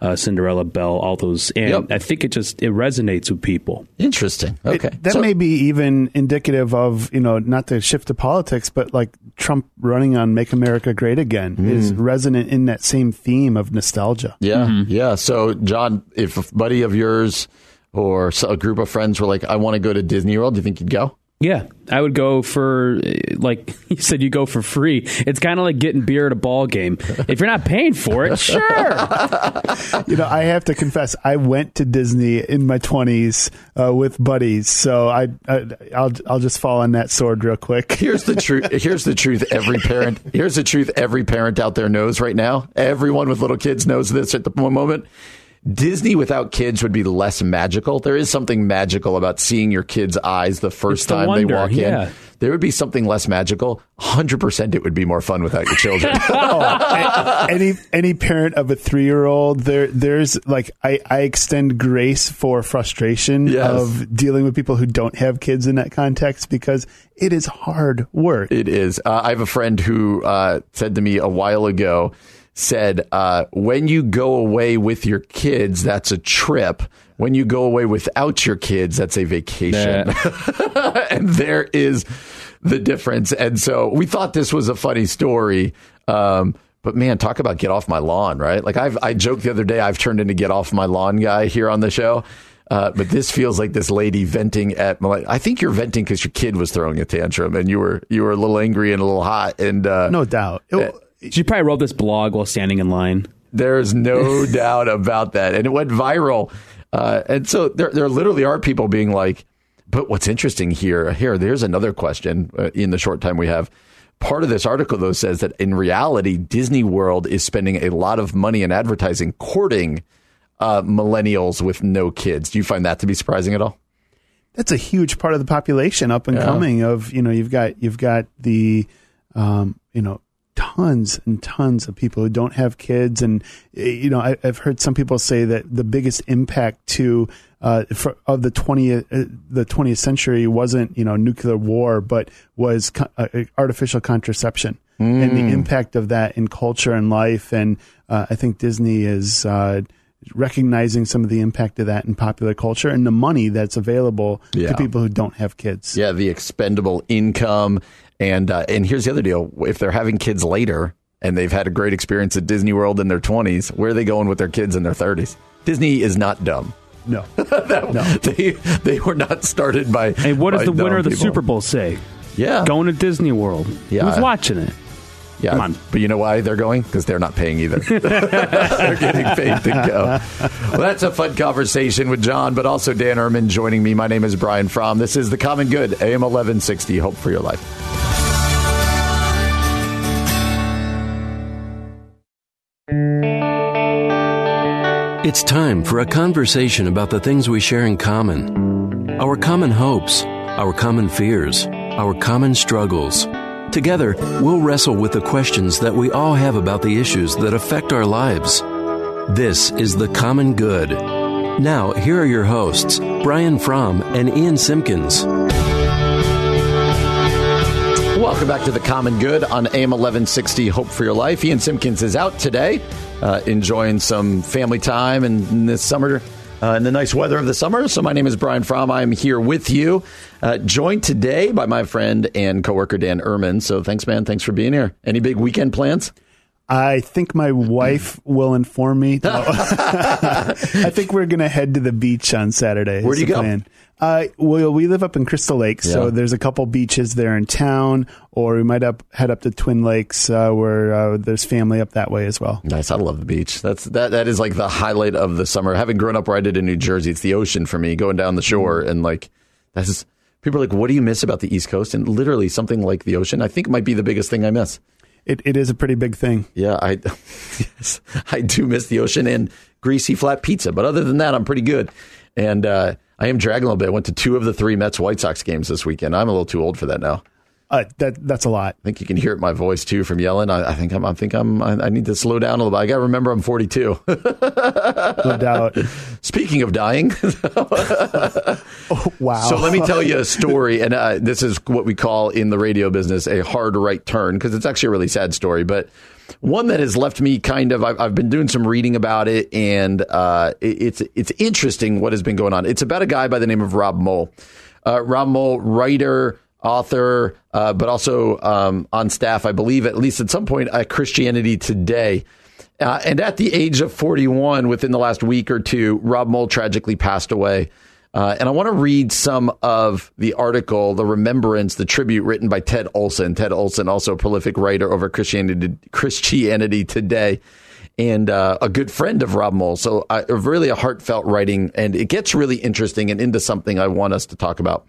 uh, Cinderella, Belle, all those, and Yep. I think it just it resonates with people. Interesting. Okay. It- that So- may be even indicative of you know not to shift to politics, but like Trump running on "Make America Great Again" Mm. is resonant in that same theme of nostalgia. Yeah, Mm-hmm. yeah. So, John, if a buddy of yours or a group of friends were like, "I want to go to Disney World," do you think you'd go? Yeah, I would go for uh, like you said. You go for free. It's kind of like getting beer at a ball game. If you're not paying for it, sure. You know, I have to confess, I went to Disney in my twenties uh, with buddies, so I, I I'll I'll just fall on that sword real quick. Here's the truth. Here's the truth. Every parent. Here's the truth. Every parent out there knows right now. Everyone with little kids knows this at the moment. Disney without kids would be less magical. There is something magical about seeing your kids' eyes the first It's the time wonder, they walk yeah. in. There would be something less magical. Hundred percent, it would be more fun without your children. A- any any parent of a three year old, there there's like I, I extend grace for frustration Yes. of dealing with people who don't have kids in that context because it is hard work. It is. Uh, I have a friend who uh, said to me a while ago, said, uh, when you go away with your kids, that's a trip. When you go away without your kids, that's a vacation. and there is the difference. And so we thought this was a funny story. Um, but man, talk about get off my lawn, right? Like I've, I joked the other day, I've turned into get off my lawn guy here on the show. Uh, but this feels like this lady venting at. Mel- I think you're venting because your kid was throwing a tantrum, and you were you were a little angry and a little hot. And uh, No doubt. It- She probably wrote this blog while standing in line. there's no doubt about that, and it went viral. Uh, and so there, there literally are people being like, "But what's interesting here? Here, there's another question uh, in the short time we have." Part of this article, though, says that in reality, Disney World is spending a lot of money in advertising courting uh, millennials with no kids. Do you find that to be surprising at all? that's a huge part of the population up and coming of you know you've got you've got the um, you know tons and tons of people who don't have kids and eh, you know I, I've heard some people say that the biggest impact to uh, for, of the 20th uh, the 20th century wasn't you know nuclear war but was co- uh, artificial contraception and the impact of that in culture and life and uh, I think Disney is uh, recognizing some of the impact of that in popular culture and the money that's available Yeah. to people who don't have kids. Yeah, the expendable income, and uh, and here's the other deal: if they're having kids later and they've had a great experience at Disney World in their 20s, where are they going with their kids in their 30s? Disney is not dumb. No. They they were not started by. Hey, what does the winner of the people. Super Bowl say? Yeah, Going to Disney World. Yeah. Who's watching it? Yeah. come on. But you know why they're going? Because they're not paying either. they're getting paid to go. Well, that's a fun conversation with John, but also Dan Ehrman joining me. My name is Brian Fromm. This is the Common Good, AM 1160. Hope for your life. It's time for a conversation about the things we share in common our common hopes, our common fears, our common struggles. Together, we'll wrestle with the questions that we all have about the issues that affect our lives. This is The Common Good. Now, here are your hosts, Brian Fromm and Ian Simpkins. Welcome back to the Common Good on AM 1160 Hope for Your Life. Ian Simpkins is out today, uh, enjoying some family time and this summer, uh, in the nice weather of the summer. So, my name is Brian Fromm. I'm here with you, uh, joined today by my friend and coworker Dan Ehrman. So, thanks, man. Thanks for being here. Any big weekend plans? I think my wife will inform me. I think we're going to head to the beach on Saturday. Where do you go? plan. Uh, well, we live up in Crystal Lake, so Yeah. there's a couple beaches there in town, or we might up, head up to Twin Lakes, uh, where uh, there's family up that way as well. Nice. I love the beach. That's that. That is like the highlight of the summer. Having grown up where I did in New Jersey, it's the ocean for me. Going down the shore and like that's just, people are like, "What do you miss about the East Coast?" And literally something like the ocean, I think might be the biggest thing I miss. It, it is a pretty big thing. Yeah, I yes, I do miss the ocean and greasy flat pizza. But other than that, I'm pretty good. And uh, I am dragging a little bit. I went to two of the three Mets White Sox games this weekend. I'm a little too old for that now. Uh, that that's a lot. I think you can hear it in my voice too from yelling. I, I think I'm. I think I'm. I, I need to slow down a little bit. I got to remember I'm 42. No doubt. Speaking of dying, oh, wow. So let me tell you a story, and uh, this is what we call in the radio business a hard right turn because it's actually a really sad story, but one that has left me kind of. I've, I've been doing some reading about it, and uh, it, it's it's interesting what has been going on. It's about a guy by the name of Rob Moll. Uh, Rob Moll, writer, author, uh, but also um, on staff, I believe, at least at some point at Christianity Today. Uh, and at the age of 41, within the last week or two, Rob Moll tragically passed away. Uh, and I want to read some of the article, the remembrance, the tribute written by Ted Olson. Ted Olson, also a prolific writer over Christianity, Christianity Today, and uh, a good friend of Rob Moll. So, uh, really a heartfelt writing, and it gets really interesting and into something I want us to talk about.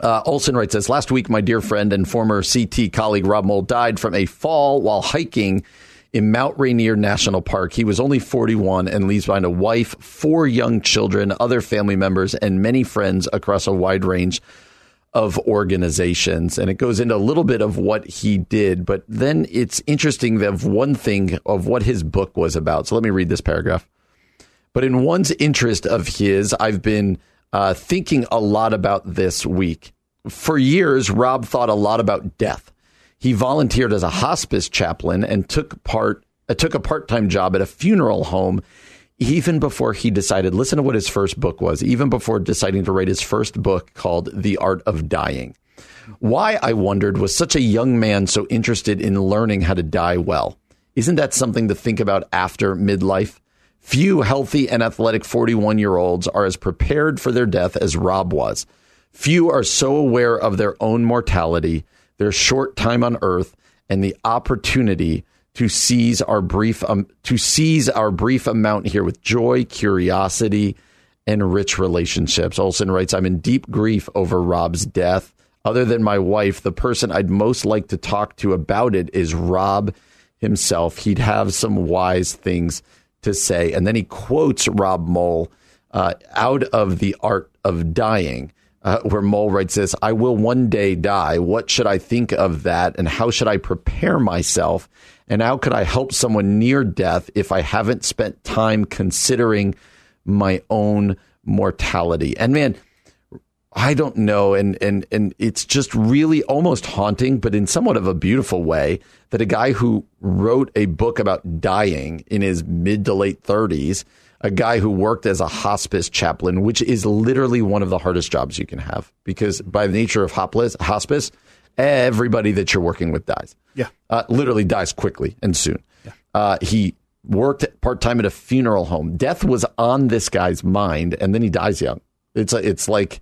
Uh, Olson writes this Last week, my dear friend and former CT colleague Rob Moll died from a fall while hiking in Mount Rainier National Park. He was only 41 and leaves behind a wife, four young children, other family members, and many friends across a wide range of organizations. And it goes into a little bit of what he did, but then it's interesting of one thing of what his book was about. So let me read this paragraph. But in one's interest of his, I've been uh, thinking a lot about this week. For years, Rob thought a lot about death he volunteered as a hospice chaplain and took part uh, took a part-time job at a funeral home even before he decided listen to what his first book was even before deciding to write his first book called The Art of Dying. Why I wondered was such a young man so interested in learning how to die well. Isn't that something to think about after midlife? Few healthy and athletic 41 year olds are as prepared for their death as Rob was. Few are so aware of their own mortality their short time on earth and the opportunity to seize our brief um, to seize our brief amount here with joy, curiosity, and rich relationships. Olson writes, "I'm in deep grief over Rob's death. Other than my wife, the person I'd most like to talk to about it is Rob himself. He'd have some wise things to say." And then he quotes Rob Moll uh, out of the Art of Dying uh, where Moll writes this I will one day die. What should I think of that? And how should I prepare myself? And how could I help someone near death if I haven't spent time considering my own mortality? And man, I don't know. And, and, and it's just really almost haunting, but in somewhat of a beautiful way that a guy who wrote a book about dying in his mid to late 30s a guy who worked as a hospice chaplain, which is literally one of the hardest jobs you can have because by the nature of hospice, everybody that you're working with dies. Yeah. Uh, literally dies quickly and soon. Yeah. Uh, he worked part time at a funeral home. Death was on this guy's mind, and then he dies young. It's a, it's like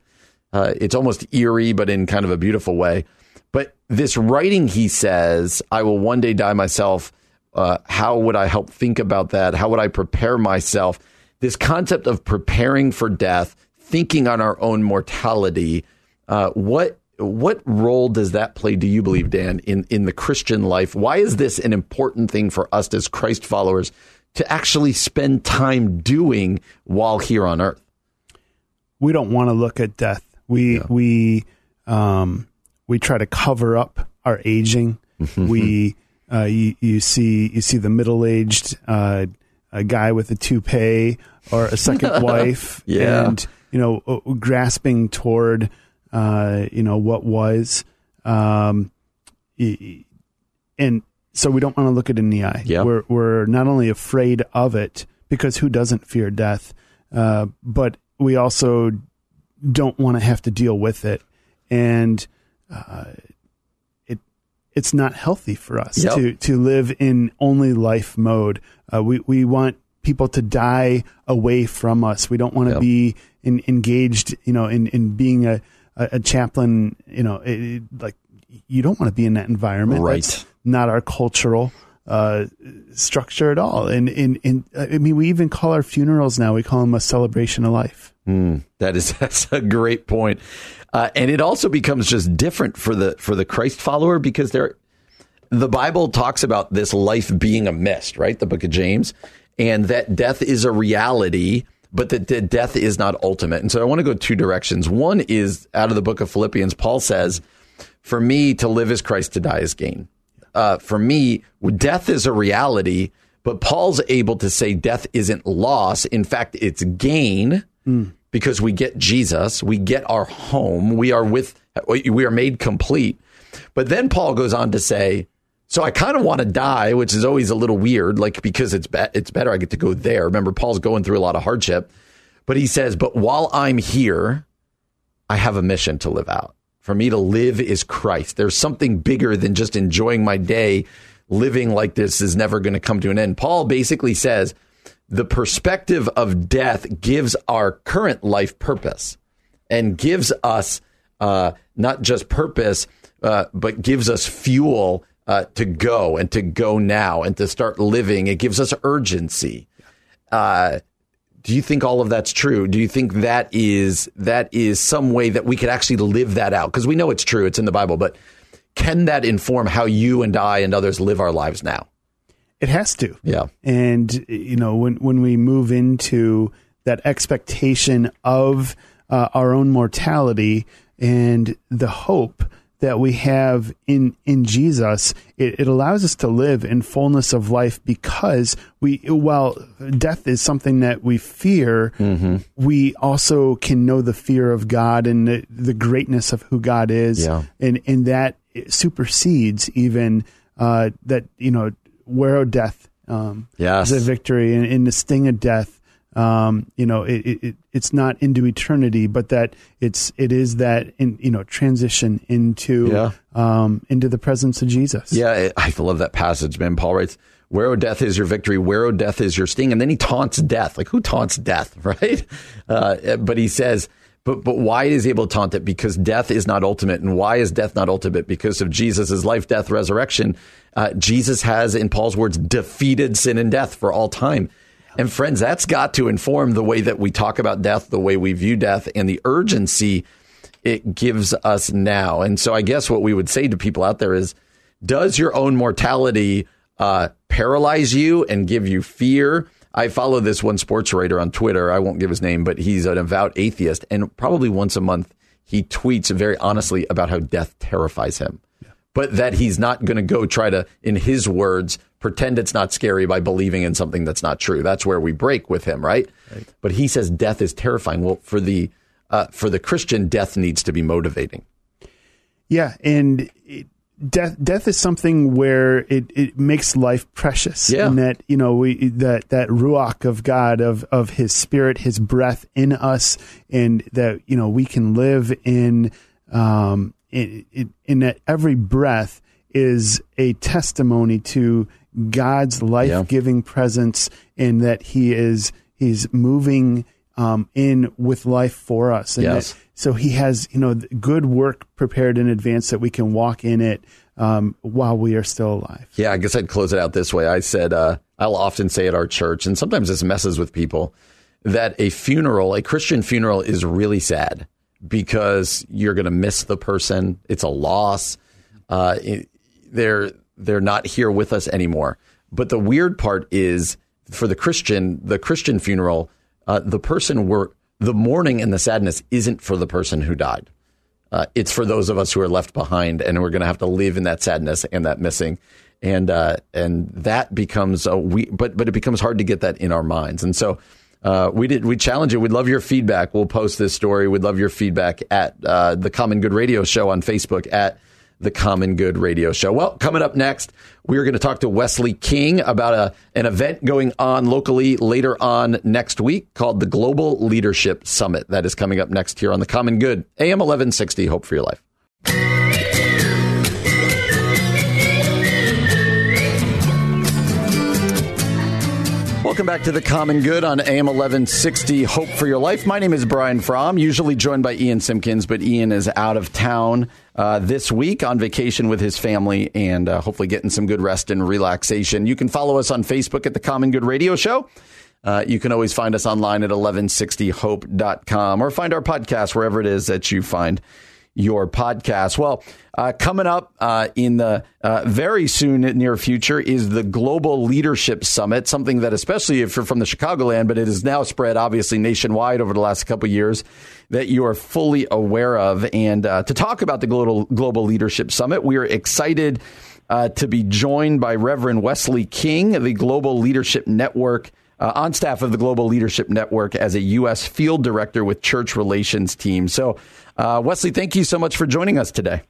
uh, it's almost eerie, but in kind of a beautiful way. But this writing, he says, "I will one day die myself." Uh, how would I help think about that? How would I prepare myself? This concept of preparing for death, thinking on our own mortality. Uh, what what role does that play? Do you believe, Dan, in in the Christian life? Why is this an important thing for us as Christ followers to actually spend time doing while here on earth? We don't want to look at death. We yeah. we um, we try to cover up our aging. Mm-hmm. we uh, you, you see you see the middle aged uh, a guy with a toupee or a second wife, yeah. and you know grasping toward uh, you know what was, um, and so we don't want to look it in the eye. Yep. We're we're not only afraid of it because who doesn't fear death, uh, but we also don't want to have to deal with it, and uh, it's not healthy for us yep. to to live in only life mode. Uh, we we want people to die away from us. We don't want to yep. be in, engaged, you know, in in being a a, chaplain. You know, it, like you don't want to be in that environment. Right. That's not our cultural uh, structure at all. And in in I mean, we even call our funerals now. We call them a celebration of life. Mm, that is that's a great point. Uh, and it also becomes just different for the for the Christ follower because there, the Bible talks about this life being a mist, right? The Book of James, and that death is a reality, but that, death is not ultimate. And so I want to go two directions. One is out of the Book of Philippians. Paul says, "For me to live is Christ, to die is gain." Uh, for me, death is a reality, But Paul's able to say death isn't loss. In fact, it's gain mm. Because we get Jesus, we get our home, we are with, we are made complete. But then Paul goes on to say, so I kind of want to die, which is always a little weird, like because it's be- it's better I get to go there. Remember, Paul's going through a lot of hardship, but he says, "But while I'm here, I have a mission to live out. For me to live is Christ. There's something bigger than just enjoying my day. Living like this is never going to come to an end." Paul basically says the perspective of death gives our current life purpose and gives us uh, not just purpose, uh, but gives us fuel uh, to go and to go now and to start living. It gives us urgency. Uh, do you think all of that's true? Do you think that is that is some way that we could actually live that out? Because we know it's true; it's in the Bible. But can that inform how you and I and others live our lives now? It has to. Yeah. And you know, when when we move into that expectation of uh, our own mortality and the hope that we have in in Jesus, it, it, allows us to live in fullness of life because we, while death is something that we fear, mm-hmm. we also can know the fear of God and the, the greatness of who God is, yeah. and and that supersedes even uh, that you know where o death um, yes. the victory and, and the sting of death um, you know, it, it, it's not into eternity, but that it's it is that in, you know transition into yeah. um, into the presence of Jesus. Yeah, I love that passage, man. Paul writes, "Where o death is your victory, where o death is your sting," and then he taunts death. Like who taunts death, right? Uh, but he says. But, but why is he able to taunt it? Because death is not ultimate. And why is death not ultimate? Because of Jesus' life, death, resurrection. Uh, Jesus has, in Paul's words, defeated sin and death for all time. And friends, that's got to inform the way that we talk about death, the way we view death, and the urgency it gives us now. And so I guess what we would say to people out there is, does your own mortality uh, paralyze you and give you fear? I follow this one sports writer on Twitter. I won't give his name, but he's an avowed atheist. And probably once a month, he tweets very honestly about how death terrifies him. Yeah. But that he's not going to go try to, in his words, pretend it's not scary by believing in something that's not true. That's where we break with him, right? right. But he says death is terrifying. Well, for the uh, for the Christian, death needs to be motivating. Yeah, and it, death death is something where it, it makes life precious. Yeah. and that you know we that that ruach of God of of His Spirit, His breath in us, and that you know we can live in um in, in, in that every breath is a testimony to God's life giving yeah. presence and that He is He's moving um, in with life for us. And yes. So He has you know good work prepared in advance that we can walk in it um, while we are still alive. Yeah, I guess I'd close it out this way. I said uh, I'll often say at our church, and sometimes this messes with people, that a funeral, a Christian funeral, is really sad because you're going to miss the person. It's a loss. Uh, it, they're they're not here with us anymore. But the weird part is for the Christian, the Christian funeral, uh, the person we're the mourning and the sadness isn't for the person who died. Uh, it's for those of us who are left behind, and we're going to have to live in that sadness and that missing, and uh, and that becomes a we. But but it becomes hard to get that in our minds, and so. Uh, we did. We challenge you. We'd love your feedback. We'll post this story. We'd love your feedback at uh, the Common Good Radio Show on Facebook at the Common Good Radio Show. Well, coming up next, we are going to talk to Wesley King about a, an event going on locally later on next week called the Global Leadership Summit. That is coming up next here on the Common Good, AM 1160. Hope for your life. Welcome back to the Common Good on AM 1160 Hope for Your Life. My name is Brian Fromm, usually joined by Ian Simpkins, but Ian is out of town uh, this week on vacation with his family and uh, hopefully getting some good rest and relaxation. You can follow us on Facebook at the Common Good Radio Show. Uh, you can always find us online at 1160hope.com or find our podcast wherever it is that you find your podcast. Well, uh, coming up uh, in the uh, very soon near future is the Global Leadership Summit, something that, especially if you're from the Chicagoland, but it is now spread obviously nationwide over the last couple years, that you are fully aware of. And uh, to talk about the Global, Global Leadership Summit, we are excited uh, to be joined by Reverend Wesley King, the Global Leadership Network. Uh, on staff of the Global Leadership Network as a U.S. field director with church relations team. So, uh, Wesley, thank you so much for joining us today.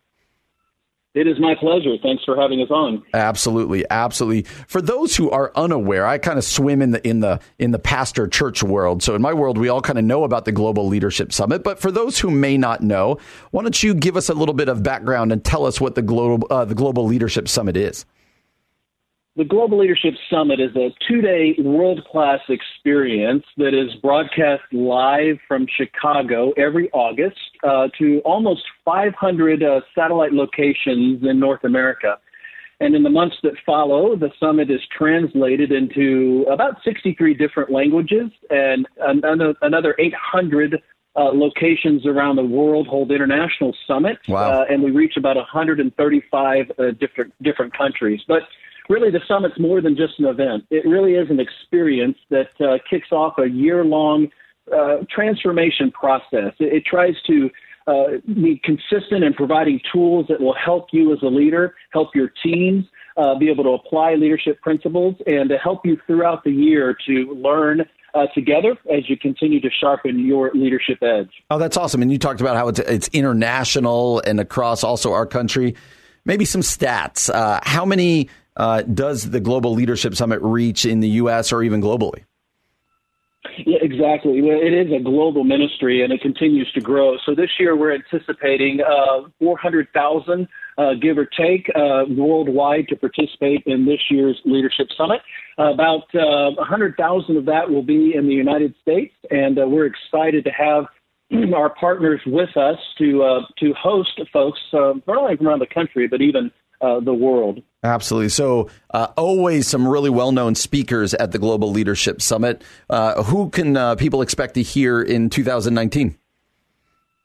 It is my pleasure. Thanks for having us on. Absolutely, absolutely. For those who are unaware, I kind of swim in the in the in the pastor church world. So in my world, we all kind of know about the Global Leadership Summit. But for those who may not know, why don't you give us a little bit of background and tell us what the global uh, the Global Leadership Summit is? The Global Leadership Summit is a two day world class experience that is broadcast live from Chicago every August uh, to almost 500 uh, satellite locations in North America. And in the months that follow, the summit is translated into about 63 different languages, and another 800 uh, locations around the world hold international summits. Wow. Uh, and we reach about 135 uh, different different countries. But really the summit's more than just an event. It really is an experience that uh, kicks off a year long uh, transformation process. It, it tries to uh, be consistent in providing tools that will help you as a leader, help your teams. Uh, be able to apply leadership principles and to help you throughout the year to learn uh, together as you continue to sharpen your leadership edge. Oh, that's awesome! And you talked about how it's it's international and across also our country. Maybe some stats. Uh, how many uh, does the Global Leadership Summit reach in the U.S. or even globally? Yeah, exactly. It is a global ministry and it continues to grow. So this year we're anticipating uh, 400,000, uh, give or take, uh, worldwide to participate in this year's Leadership Summit. about 100,000 uh, of that will be in the United States, and uh, we're excited to have our partners with us to uh, to host folks not only from around the country but even uh, the world. Absolutely. So, uh, always some really well known speakers at the Global Leadership Summit. Uh, who can uh, people expect to hear in 2019?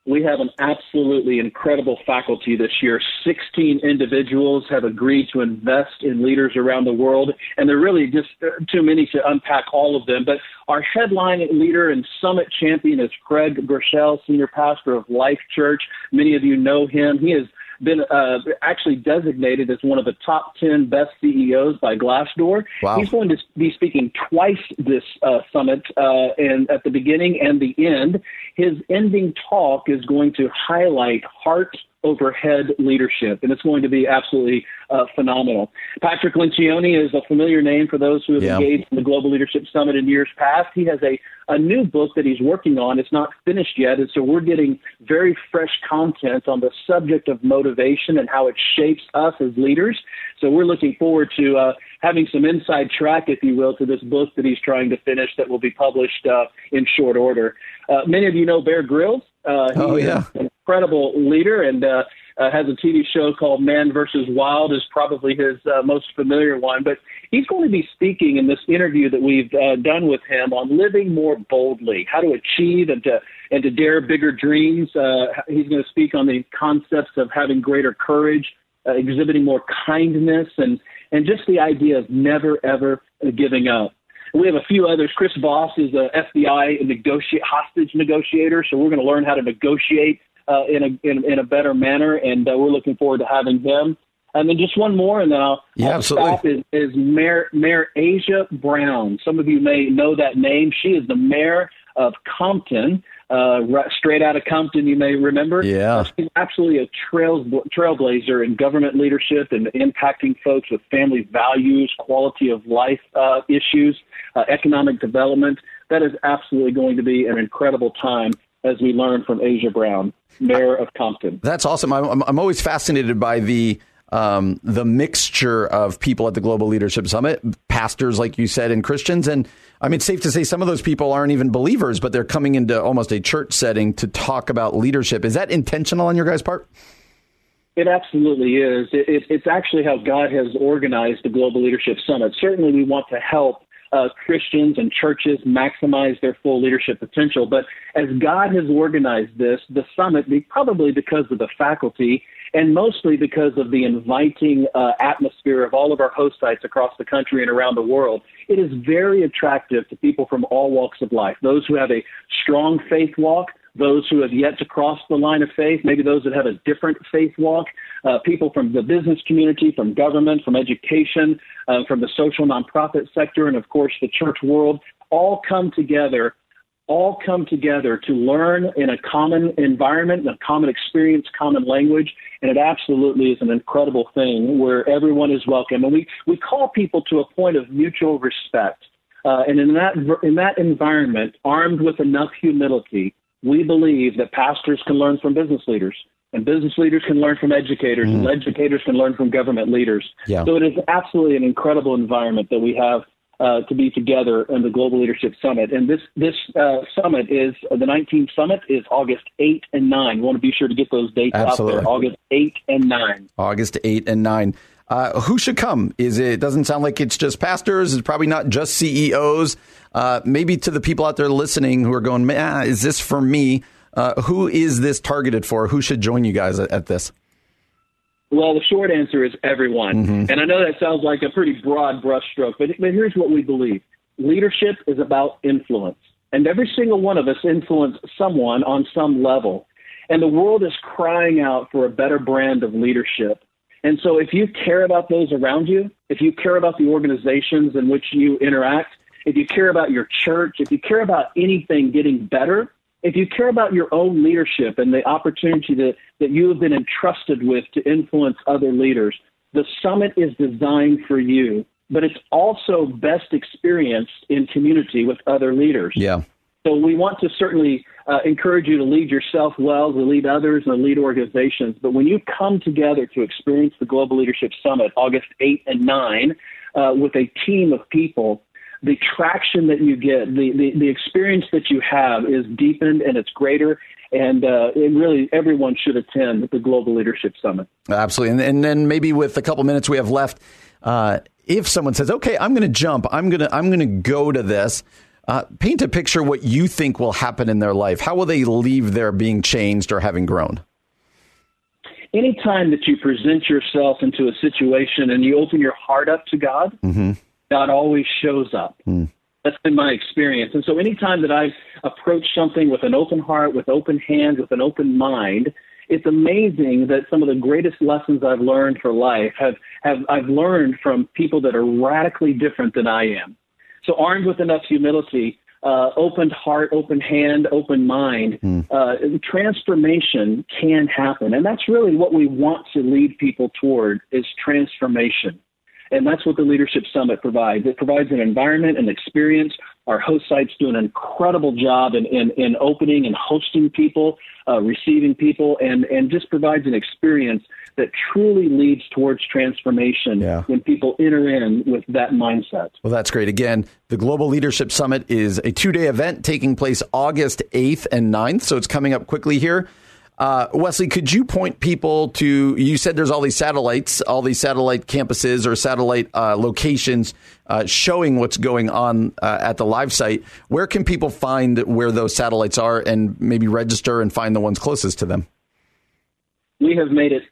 We have an absolutely incredible faculty this year. 16 individuals have agreed to invest in leaders around the world, and there are really just uh, too many to unpack all of them. But our headline leader and summit champion is Craig Groeschel, senior pastor of Life Church. Many of you know him. He is been uh, actually designated as one of the top 10 best CEOs by Glassdoor. Wow. He's going to be speaking twice this uh, summit, uh, and at the beginning and the end. His ending talk is going to highlight heart overhead leadership, and it's going to be absolutely uh, phenomenal. Patrick Lencioni is a familiar name for those who have yeah. engaged in the Global Leadership Summit in years past. He has a, a new book that he's working on. It's not finished yet, and so we're getting very fresh content on the subject of motivation and how it shapes us as leaders. So we're looking forward to uh, having some inside track, if you will, to this book that he's trying to finish that will be published uh, in short order. Uh, many of you know Bear Grylls. Uh, oh yeah, an incredible leader and uh, uh, has a TV show called Man versus Wild is probably his uh, most familiar one. But he's going to be speaking in this interview that we've uh, done with him on living more boldly, how to achieve and to and to dare bigger dreams. Uh, he's going to speak on the concepts of having greater courage, uh, exhibiting more kindness, and and just the idea of never ever giving up. We have a few others. Chris Voss is a FBI negotiate hostage negotiator, so we're going to learn how to negotiate uh, in a in, in, a better manner, and uh, we're looking forward to having him. And then just one more, and then I'll, yeah, I'll stop. Is, is Mayor Mayor Aja Brown? Some of you may know that name. She is the mayor of Compton, uh, straight out of Compton, you may remember. Yeah. She's absolutely a trail, trailblazer in government leadership and impacting folks with family values, quality of life uh, issues, uh, economic development. That is absolutely going to be an incredible time as we learn from Aja Brown, mayor of Compton. That's awesome. I'm, I'm always fascinated by the um, the mixture of people at the Global Leadership Summit, pastors, like you said, and Christians. And I mean, it's safe to say some of those people aren't even believers, but they're coming into almost a church setting to talk about leadership. Is that intentional on your guys' part? It absolutely is. It, it, it's actually how God has organized the Global Leadership Summit. Certainly, we want to help uh, Christians and churches maximize their full leadership potential. But as God has organized this, the summit, probably because of the faculty and mostly because of the inviting uh, atmosphere of all of our host sites across the country and around the world, it is very attractive to people from all walks of life. Those who have a strong faith walk, those who have yet to cross the line of faith, maybe those that have a different faith walk, uh, people from the business community, from government, from education, uh, from the social nonprofit sector, and of course the church world, all come together all come together to learn in a common environment, in a common experience, common language, and it absolutely is an incredible thing where everyone is welcome. And we, we call people to a point of mutual respect. Uh, and in that in that environment, armed with enough humility, we believe that pastors can learn from business leaders, and business leaders can learn from educators, mm. and educators can learn from government leaders. Yeah. So it is absolutely an incredible environment that we have uh, to be together in the Global Leadership Summit. And this this uh, summit is uh, the 19th summit is August 8 and 9. We want to be sure to get those dates Absolutely. out there. August 8 and 9. August 8 and 9. Uh, who should come? Is it doesn't sound like it's just pastors. It's probably not just CEOs. Uh, maybe to the people out there listening who are going, is this for me? Uh, who is this targeted for? Who should join you guys at, at this? Well, the short answer is everyone. Mm-hmm. And I know that sounds like a pretty broad brushstroke, but, but here's what we believe leadership is about influence. And every single one of us influence someone on some level. And the world is crying out for a better brand of leadership. And so if you care about those around you, if you care about the organizations in which you interact, if you care about your church, if you care about anything getting better, if you care about your own leadership and the opportunity that, that you have been entrusted with to influence other leaders, the summit is designed for you, but it's also best experienced in community with other leaders. Yeah. So we want to certainly uh, encourage you to lead yourself well, to lead others, and lead organizations. But when you come together to experience the Global Leadership Summit, August 8 and 9, uh, with a team of people, the traction that you get, the, the, the experience that you have is deepened and it's greater. And uh, it really, everyone should attend the Global Leadership Summit. Absolutely. And, and then maybe with a couple minutes we have left, uh, if someone says, "Okay, I'm going to jump. I'm going to I'm going to go to this," uh, paint a picture what you think will happen in their life. How will they leave there being changed or having grown? Anytime that you present yourself into a situation and you open your heart up to God, mm-hmm. God always shows up. Mm. That's been my experience. And so anytime that I've approached something with an open heart, with open hands, with an open mind, it's amazing that some of the greatest lessons I've learned for life have, have I've learned from people that are radically different than I am. So armed with enough humility, uh, opened heart, open hand, open mind, mm. uh, transformation can happen. And that's really what we want to lead people toward is transformation. And that's what the Leadership Summit provides. It provides an environment and experience. Our host sites do an incredible job in, in, in opening and hosting people, uh, receiving people, and, and just provides an experience that truly leads towards transformation yeah. when people enter in with that mindset. Well, that's great. Again, the Global Leadership Summit is a two day event taking place August 8th and 9th. So it's coming up quickly here. Uh, Wesley, could you point people to? You said there's all these satellites, all these satellite campuses or satellite uh, locations uh, showing what's going on uh, at the live site. Where can people find where those satellites are and maybe register and find the ones closest to them? We have made it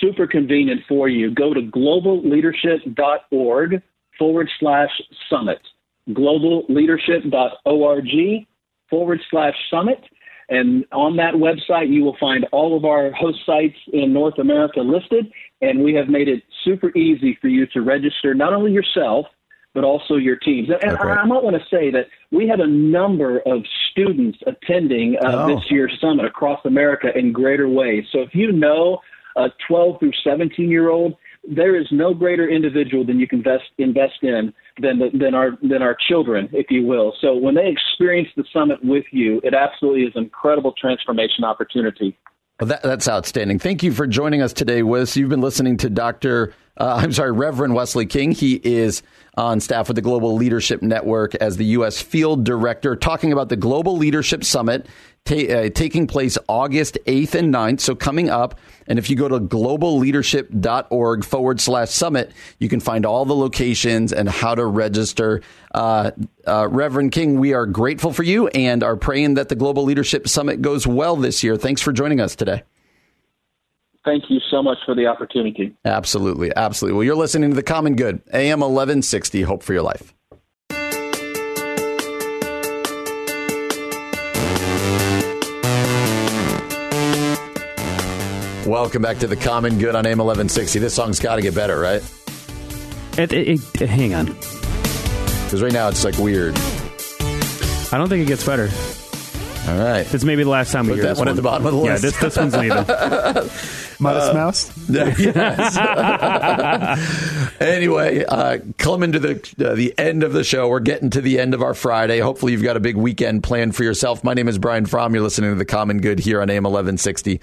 super convenient for you. Go to globalleadership.org forward slash summit. Globalleadership.org forward slash summit and on that website, you will find all of our host sites in North America listed. And we have made it super easy for you to register not only yourself, but also your teams. And okay. I, I might want to say that we have a number of students attending uh, oh. this year's summit across America in greater ways. So if you know a 12 through 17 year old, there is no greater individual than you can invest, invest in than than our than our children, if you will. So when they experience the summit with you, it absolutely is an incredible transformation opportunity. Well, that, that's outstanding. Thank you for joining us today, Wes. You've been listening to Dr. Uh, I'm sorry, Reverend Wesley King. He is on staff with the Global Leadership Network as the U.S. Field Director, talking about the Global Leadership Summit ta- uh, taking place August 8th and 9th. So coming up. And if you go to globalleadership.org forward slash summit, you can find all the locations and how to register. Uh, uh, Reverend King, we are grateful for you and are praying that the Global Leadership Summit goes well this year. Thanks for joining us today. Thank you so much for the opportunity. Absolutely. Absolutely. Well, you're listening to The Common Good, AM 1160, Hope for Your Life. Welcome back to the Common Good on AM 1160. This song's got to get better, right? It, it, it, hang on. Because right now it's like weird. I don't think it gets better. All right. It's maybe the last time we Put hear that this one at the bottom of the Yeah, list. this, this one's leaving. Modest Mouse. yes. anyway, uh, coming to the uh, the end of the show, we're getting to the end of our Friday. Hopefully, you've got a big weekend planned for yourself. My name is Brian Fromm. You're listening to the Common Good here on AM 1160.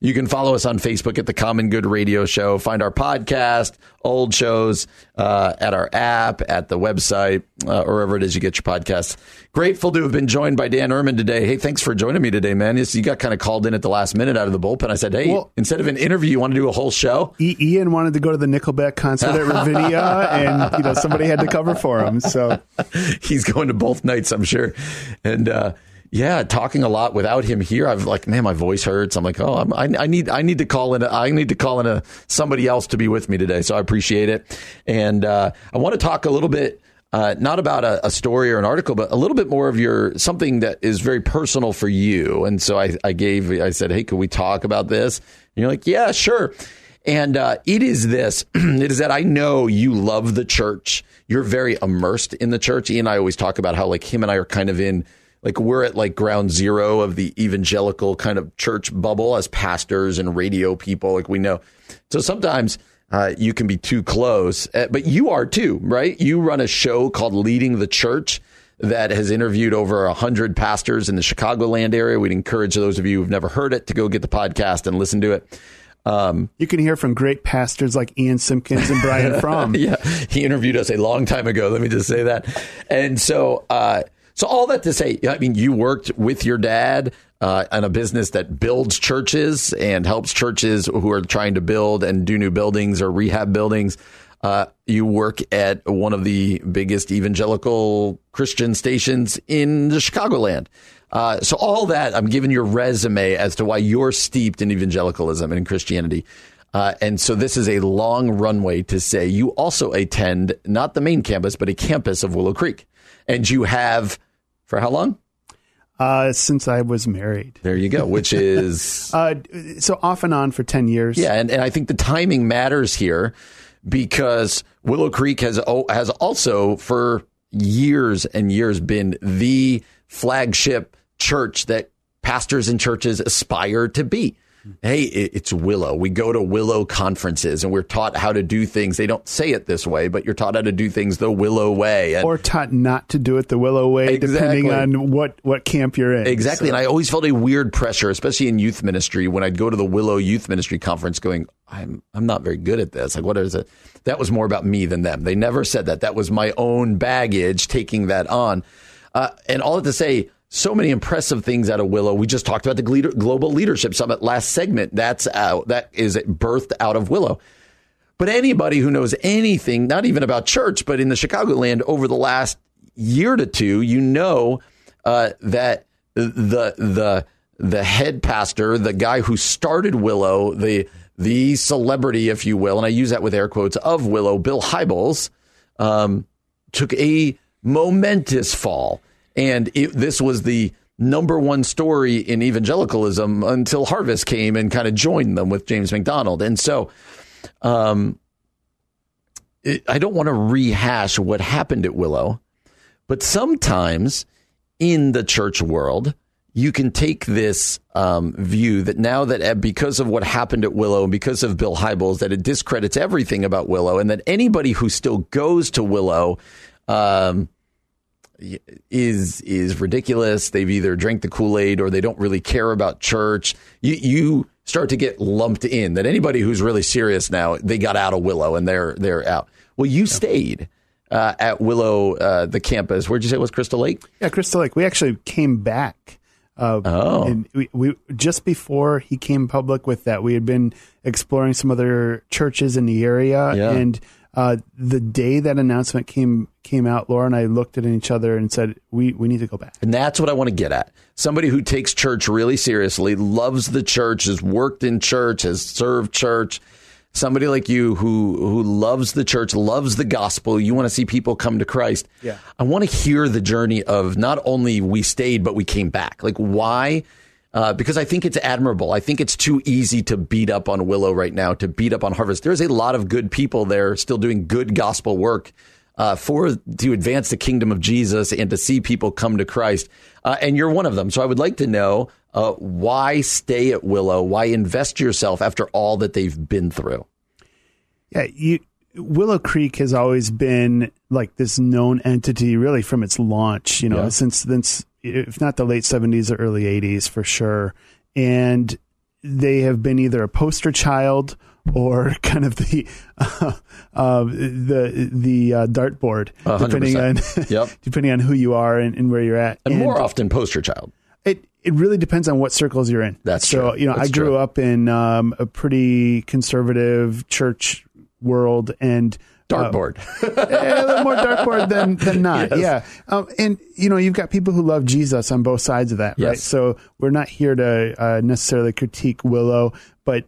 You can follow us on Facebook at the Common Good Radio Show. Find our podcast, old shows uh, at our app, at the website, uh, or wherever it is you get your podcasts. Grateful to have been joined by Dan Ehrman today. Hey, thanks for joining me today, man. You got kind of called in at the last minute out of the bullpen. I said, hey, Well- instead of an interview, you want to do a whole show? E- Ian wanted to go to the Nickelback concert at Ravinia, and you know somebody had to cover for him. So he's going to both nights, I'm sure. And uh, yeah, talking a lot without him here. I've like, man, my voice hurts. I'm like, oh, I'm, I, I need, I need to call in. A, I need to call in a somebody else to be with me today. So I appreciate it. And uh, I want to talk a little bit. Uh, not about a, a story or an article, but a little bit more of your something that is very personal for you. And so I, I gave, I said, hey, can we talk about this? And you're like, yeah, sure. And uh, it is this it is that I know you love the church. You're very immersed in the church. Ian and I always talk about how, like, him and I are kind of in, like, we're at like ground zero of the evangelical kind of church bubble as pastors and radio people. Like, we know. So sometimes uh, you can be too close, uh, but you are too, right? You run a show called Leading the Church that has interviewed over 100 pastors in the Chicagoland area. We'd encourage those of you who've never heard it to go get the podcast and listen to it. Um, you can hear from great pastors like Ian Simpkins and Brian Fromm. yeah, he interviewed us a long time ago. Let me just say that. And so, uh, so all that to say, I mean, you worked with your dad uh, on a business that builds churches and helps churches who are trying to build and do new buildings or rehab buildings. Uh, you work at one of the biggest evangelical Christian stations in the Chicagoland. Uh, so all that I'm giving your resume as to why you're steeped in evangelicalism and in Christianity. Uh, and so this is a long runway to say you also attend not the main campus, but a campus of Willow Creek. And you have for how long? Uh, since I was married. There you go, which is. uh, so off and on for 10 years. Yeah. And, and I think the timing matters here because Willow Creek has, has also for years and years been the flagship church that pastors and churches aspire to be. Hey, it's Willow. We go to Willow conferences and we're taught how to do things. They don't say it this way, but you're taught how to do things the Willow way. And or taught not to do it the Willow way, exactly. depending on what, what camp you're in. Exactly. So. And I always felt a weird pressure, especially in youth ministry, when I'd go to the Willow Youth Ministry Conference going, I'm, I'm not very good at this. Like, what is it? That was more about me than them. They never said that. That was my own baggage taking that on. Uh, and all that to say, so many impressive things out of Willow. We just talked about the Global Leadership Summit last segment. That's. That is birthed out of Willow. But anybody who knows anything, not even about church, but in the Chicagoland over the last year to two, you know uh, that the the the head pastor, the guy who started Willow, the the celebrity, if you will, and I use that with air quotes of Willow, Bill Hybels, um, took a momentous fall. And it, this was the number one story in evangelicalism until Harvest came and kind of joined them with James MacDonald. And so, um, it, I don't want to rehash what happened at Willow, but sometimes in the church world, you can take this um, view that now that uh, because of what happened at Willow and because of Bill Hybels, that it discredits everything about Willow, and that anybody who still goes to Willow um, is is ridiculous. They've either drank the Kool Aid or they don't really care about church. You you start to get lumped in. That anybody who's really serious now, they got out of Willow and they're they're out. Well, you stayed. Uh, at Willow, uh, the campus. Where'd you say it was Crystal Lake? Yeah, Crystal Lake. We actually came back uh, oh. And we, we just before he came public with that, we had been exploring some other churches in the area, Yeah. and uh, the day that announcement came came out, Laura and I looked at each other and said, "We we need to go back." And that's what I want to get at. Somebody who takes church really seriously, loves the church, has worked in church, has served church. Somebody like you who who loves the church, loves the gospel. You want to see people come to Christ. Yeah. I want to hear the journey of not only we stayed but we came back. Like why uh, because I think it's admirable. I think it's too easy to beat up on Willow right now, to beat up on Harvest. There's a lot of good people there still doing good gospel work uh, for to advance the kingdom of Jesus and to see people come to Christ. Uh, and you're one of them. So I would like to know uh, why stay at Willow? Why invest yourself after all that they've been through? Yeah, you, Willow Creek has always been like this known entity, really from its launch. You know, yeah. since since if not the late 70s or early 80s for sure. And they have been either a poster child or kind of the uh, uh, the the uh, dartboard, depending on yep. depending on who you are and, and where you're at, and, and, more often poster child. It it really depends on what circles you're in. That's so. True. You know, That's I grew true. up in um, a pretty conservative church world, and dartboard. Uh, a little more dartboard than than not. Yes. Yeah, um, and you know you've got people who love Jesus on both sides of that, yes. right? So we're not here to uh, necessarily critique Willow, but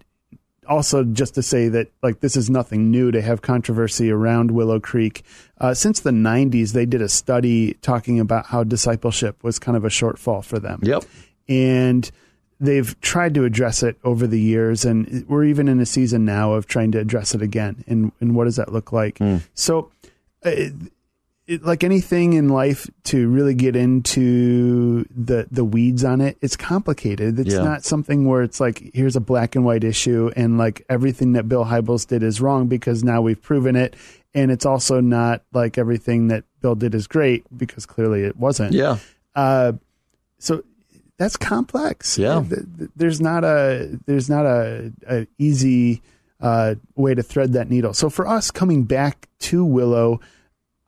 also just to say that like this is nothing new to have controversy around Willow Creek. Uh, since the '90s, they did a study talking about how discipleship was kind of a shortfall for them. Yep, and they've tried to address it over the years, and we're even in a season now of trying to address it again. And and what does that look like? Mm. So, uh, it, it, like anything in life, to really get into the the weeds on it, it's complicated. It's Yeah. not something where it's like here's a black and white issue, and like everything that Bill Hybels did is wrong because now we've proven it. And it's also not like everything that Bill did is great because clearly it wasn't. Yeah. Uh, so that's complex. Yeah. There's not a there's not a, a easy uh, way to thread that needle. So for us coming back to Willow,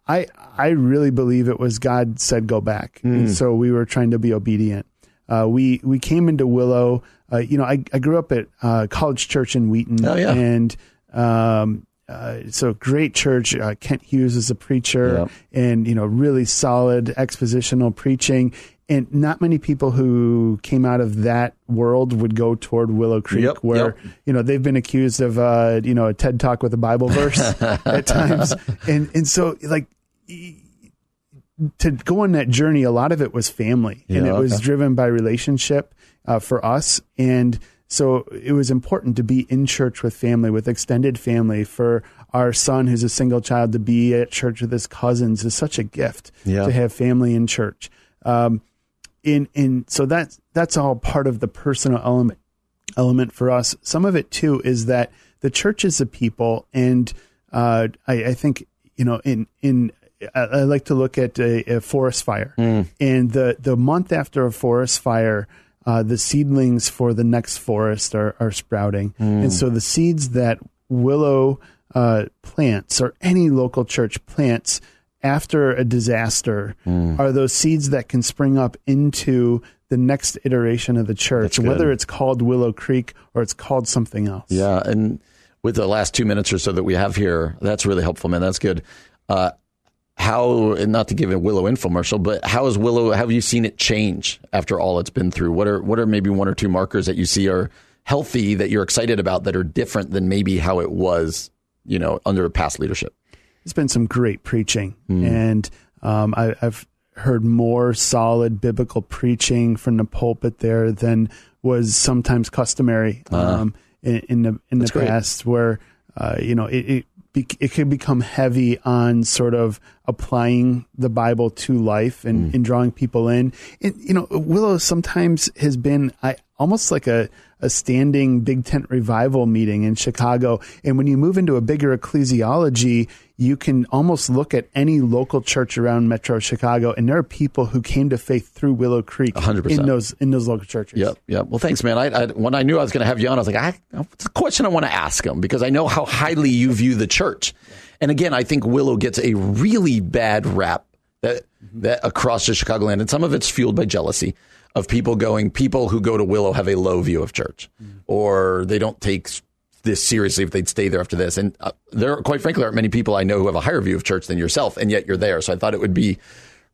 I I really believe it was God said go back, Mm. and so we were trying to be obedient. Uh, we we came into Willow. Uh, you know, I, I grew up at uh, College Church in Wheaton, Oh, yeah. and um, uh, so great church. Uh, Kent Hughes is a preacher, Yep. and you know, really solid expositional preaching. And not many people who came out of that world would go toward Willow Creek, Yep, where yep. you know they've been accused of uh, you know a TED talk with a Bible verse at times, and and so like to go on that journey, a lot of it was family, and Yeah, it was okay. driven by relationship uh, for us, and so it was important to be in church with family, with extended family. For our son, who's a single child, to be at church with his cousins is such a gift Yeah. to have family in church. Um, in in so that's that's all part of the personal element element for us. Some of it too is that the church is a people, and uh, I, I think you know in in I, I like to look at a, a forest fire, and the the month after a forest fire. Uh, the seedlings for the next forest are, are sprouting. And so the seeds that Willow uh, plants or any local church plants after a disaster are those seeds that can spring up into the next iteration of the church, whether it's called Willow Creek or it's called something else. Yeah, and with the last two minutes or so that we have here, that's really helpful, man. That's good. Uh, how, not to give a Willow infomercial, but how is Willow? Have you seen it change after all it's been through? What are what are maybe one or two markers that you see are healthy that you're excited about that are different than maybe how it was, you know, under past leadership? It's been some great preaching, Hmm. and um, I, I've heard more solid biblical preaching from the pulpit there than was sometimes customary um, in, in the in the Uh-huh. Great. past, where uh, you know it. it it could become heavy on sort of applying the Bible to life and, mm. and drawing people in. And you know, Willow sometimes has been I, almost like a a standing big tent revival meeting in Chicago. And when you move into a bigger ecclesiology, you can almost look at any local church around Metro Chicago, and there are people who came to faith through Willow Creek 100%. in those in those local churches. Yep, yep. Well, thanks, man. I, I when I knew I was going to have you on, I was like, I, what's the question I want to ask him because I know how highly you view the church. And again, I think Willow gets a really bad rap that that across the Chicagoland, and some of it's fueled by jealousy of people going. People who go to Willow have a low view of church, or they don't take this seriously if they'd stay there after this. And uh, there, quite frankly, aren't many people I know who have a higher view of church than yourself, and yet you're there. So I thought it would be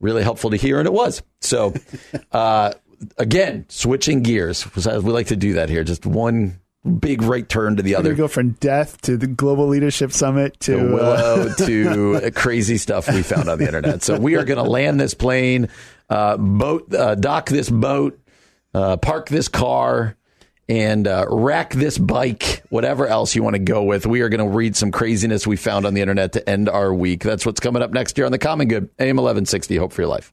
really helpful to hear, and it was. So, uh, again, switching gears. We like to do that here. Just one big right turn to the other. gonna go from death to the Global Leadership Summit to, to uh, Willow to crazy stuff we found on the internet. So we are going to land this plane, uh, boat, uh, dock this boat, uh, park this car, and uh, rack this bike, whatever else you want to go with. We are going to read some craziness we found on the internet to end our week. That's what's coming up next year on the Common Good, AM 1160. Hope for your life.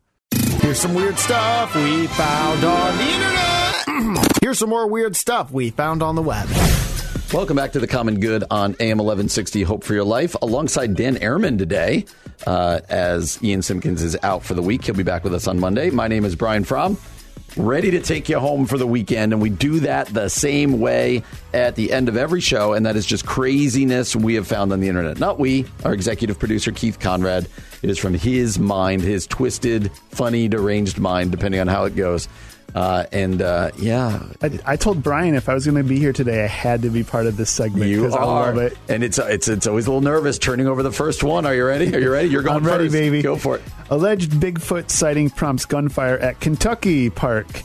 Here's some weird stuff we found on the internet. Here's some more weird stuff we found on the web. Welcome back to the Common Good on AM 1160 Hope for Your Life alongside Dan Ehrman today uh, as Ian Simpkins is out for the week. He'll be back with us on Monday. My name is Brian Fromm. Ready to take you home for the weekend, and we do that the same way at the end of every show, and that is just craziness we have found on the internet. Not we, our executive producer Keith Conrad. It is from his mind, his twisted, funny, deranged mind, depending on how it goes. Uh, and uh, yeah, I, I, told Brian if I was going to be here today, I had to be part of this segment. You are, I love it. and it's it's it's always a little nervous turning over the first one. Are you ready? Are you ready? You're going I'm ready, first. baby. Go for it. Alleged Bigfoot sighting prompts gunfire at Kentucky Park.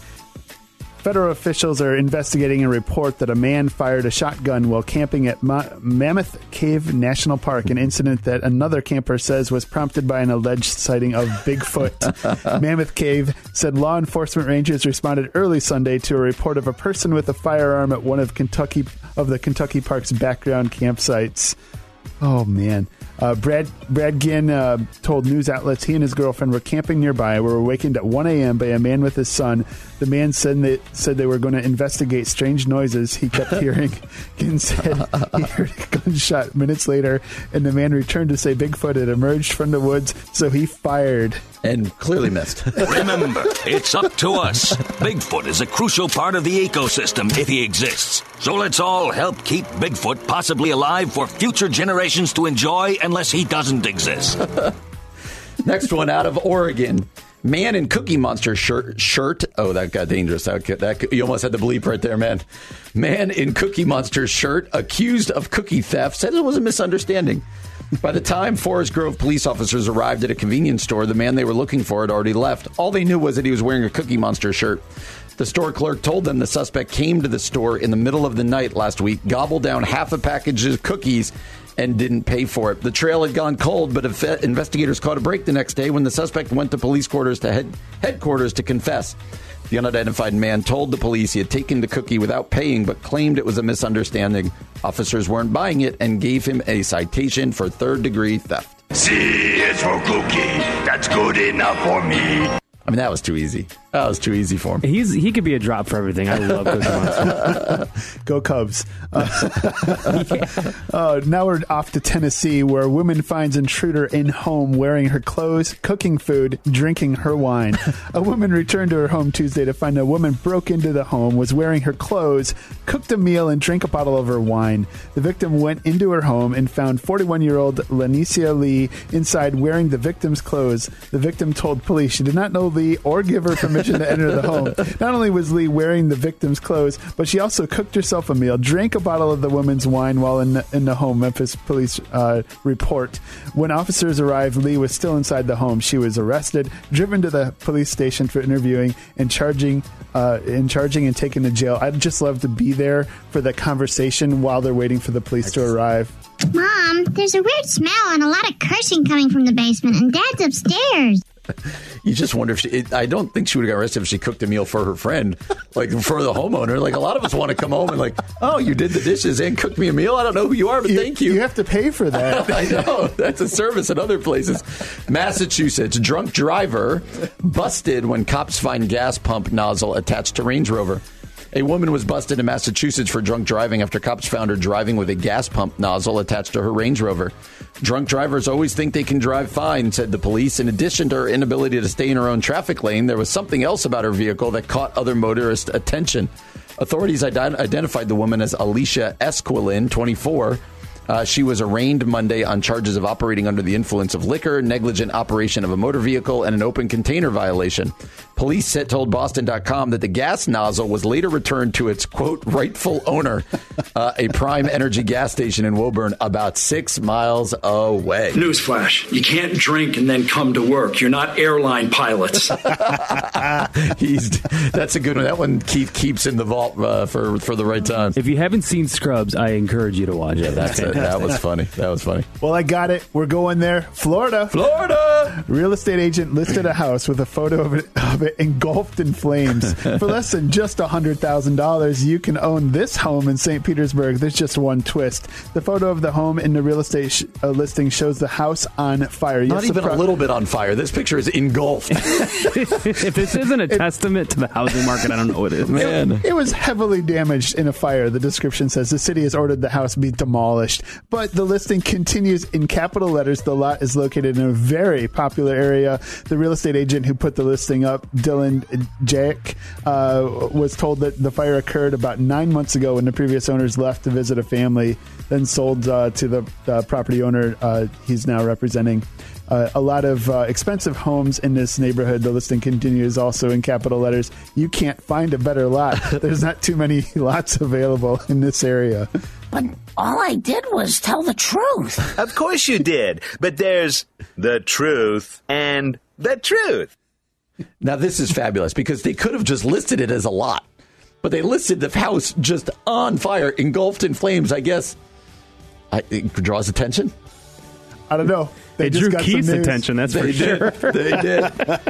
Federal officials are investigating a report that a man fired a shotgun while camping at Ma- Mammoth Cave National Park, an incident that another camper says was prompted by an alleged sighting of Bigfoot. Mammoth Cave said law enforcement rangers responded early Sunday to a report of a person with a firearm at one of Kentucky of the Kentucky Park's background campsites. Oh man. Uh, Brad Brad Ginn uh, told news outlets he and his girlfriend were camping nearby. Were awakened at 1 a.m. by a man with his son. The man said that said they were going to investigate strange noises he kept hearing. Ginn said he heard a gunshot minutes later, and the man returned to say Bigfoot had emerged from the woods, so he fired and clearly missed. Remember, it's up to us. Bigfoot is a crucial part of the ecosystem if he exists. So let's all help keep Bigfoot possibly alive for future generations to enjoy unless he doesn't exist. Next one out of Oregon. Man in Cookie Monster shirt. Shirt. Oh, that got dangerous. That, that you almost had to bleep right there, man. Man in Cookie Monster shirt accused of cookie theft said it was a misunderstanding. By the time Forest Grove police officers arrived at a convenience store, the man they were looking for had already left. All they knew was that he was wearing a Cookie Monster shirt. The store clerk told them the suspect came to the store in the middle of the night last week, gobbled down half a package of cookies, and didn't pay for it. The trail had gone cold, but investigators caught a break the next day when the suspect went to police quarters to head, headquarters to confess. The unidentified man told the police he had taken the cookie without paying, but claimed it was a misunderstanding. Officers weren't buying it and gave him a citation for third degree theft. C is for cookie. That's good enough for me. I mean, that was too easy. That was too easy for him. He's he could be a drop for everything. I love Cookie Monster. Go Cubs! Uh, yeah. uh, now we're off to Tennessee, where a woman finds intruder in home wearing her clothes, cooking food, drinking her wine. a woman returned to her home Tuesday to find a woman broke into the home, was wearing her clothes, cooked a meal, and drank a bottle of her wine. The victim went into her home and found 41-year-old Lanicia Lee inside wearing the victim's clothes. The victim told police she did not know Lee or give her permission to enter the home. Not only was Lee wearing the victim's clothes, but she also cooked herself a meal, drank a bottle of the woman's wine while in the, in the home. Memphis police uh, report. When officers arrived, Lee was still inside the home. She was arrested, driven to the police station for interviewing, and charging uh, and charging and taken to jail. I'd just love to be there for the conversation while they're waiting for the police to arrive. Mom, there's a weird smell and a lot of cursing coming from the basement, and Dad's upstairs you just wonder if she. It, I don't think she would have got arrested if she cooked a meal for her friend, like for the homeowner. Like a lot of us want to come home and like, oh, you did the dishes and cooked me a meal. I don't know who you are, but you, thank you. You have to pay for that. I know that's a service in other places. Massachusetts drunk driver busted when cops find gas pump nozzle attached to Range Rover. A woman was busted in Massachusetts for drunk driving after cops found her driving with a gas pump nozzle attached to her Range Rover. Drunk drivers always think they can drive fine, said the police. In addition to her inability to stay in her own traffic lane, there was something else about her vehicle that caught other motorists' attention. Authorities ident- identified the woman as Alicia Esquilin, 24 uh, she was arraigned Monday on charges of operating under the influence of liquor, negligent operation of a motor vehicle, and an open container violation. Police said told Boston.com that the gas nozzle was later returned to its, quote, rightful owner, uh, a prime energy gas station in Woburn, about six miles away. Newsflash you can't drink and then come to work. You're not airline pilots. He's, that's a good one. That one Keith keeps in the vault uh, for, for the right time. If you haven't seen Scrubs, I encourage you to watch it. That's it. That was funny. That was funny. Well, I got it. We're going there. Florida. Florida. Real estate agent listed a house with a photo of it, of it engulfed in flames. For less than just $100,000, you can own this home in St. Petersburg. There's just one twist. The photo of the home in the real estate sh- uh, listing shows the house on fire. Not Yes, even the a little bit on fire. This picture is engulfed. if this isn't a testament to the housing market, I don't know what it is. Man. It was heavily damaged in a fire. The description says the city has ordered the house be demolished. But the listing continues in capital letters. The lot is located in a very popular area. The real estate agent who put the listing up, Dylan Jack, uh, was told that the fire occurred about nine months ago when the previous owners left to visit a family, then sold uh, to the uh, property owner uh, he's now representing. Uh, a lot of uh, expensive homes in this neighborhood. The listing continues also in capital letters. You can't find a better lot. There's not too many lots available in this area. But all I did was tell the truth. Of course you did. But there's the truth and the truth. Now, this is fabulous because they could have just listed it as a lot, but they listed the house just on fire, engulfed in flames. I guess I, it draws attention. I don't know. They It just drew got Keith's attention, that's for They sure. They did.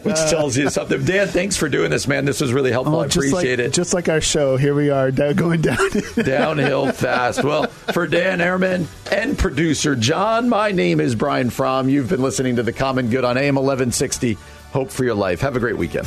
Which tells you something. Dan, thanks for doing this, man. This was really helpful. Oh, I appreciate like, it. Just like our show, here we are going down. Downhill fast. Well, for Dan Ehrman and producer John, my name is Brian Fromm. You've been listening to The Common Good on AM 1160. Hope for your life. Have a great weekend.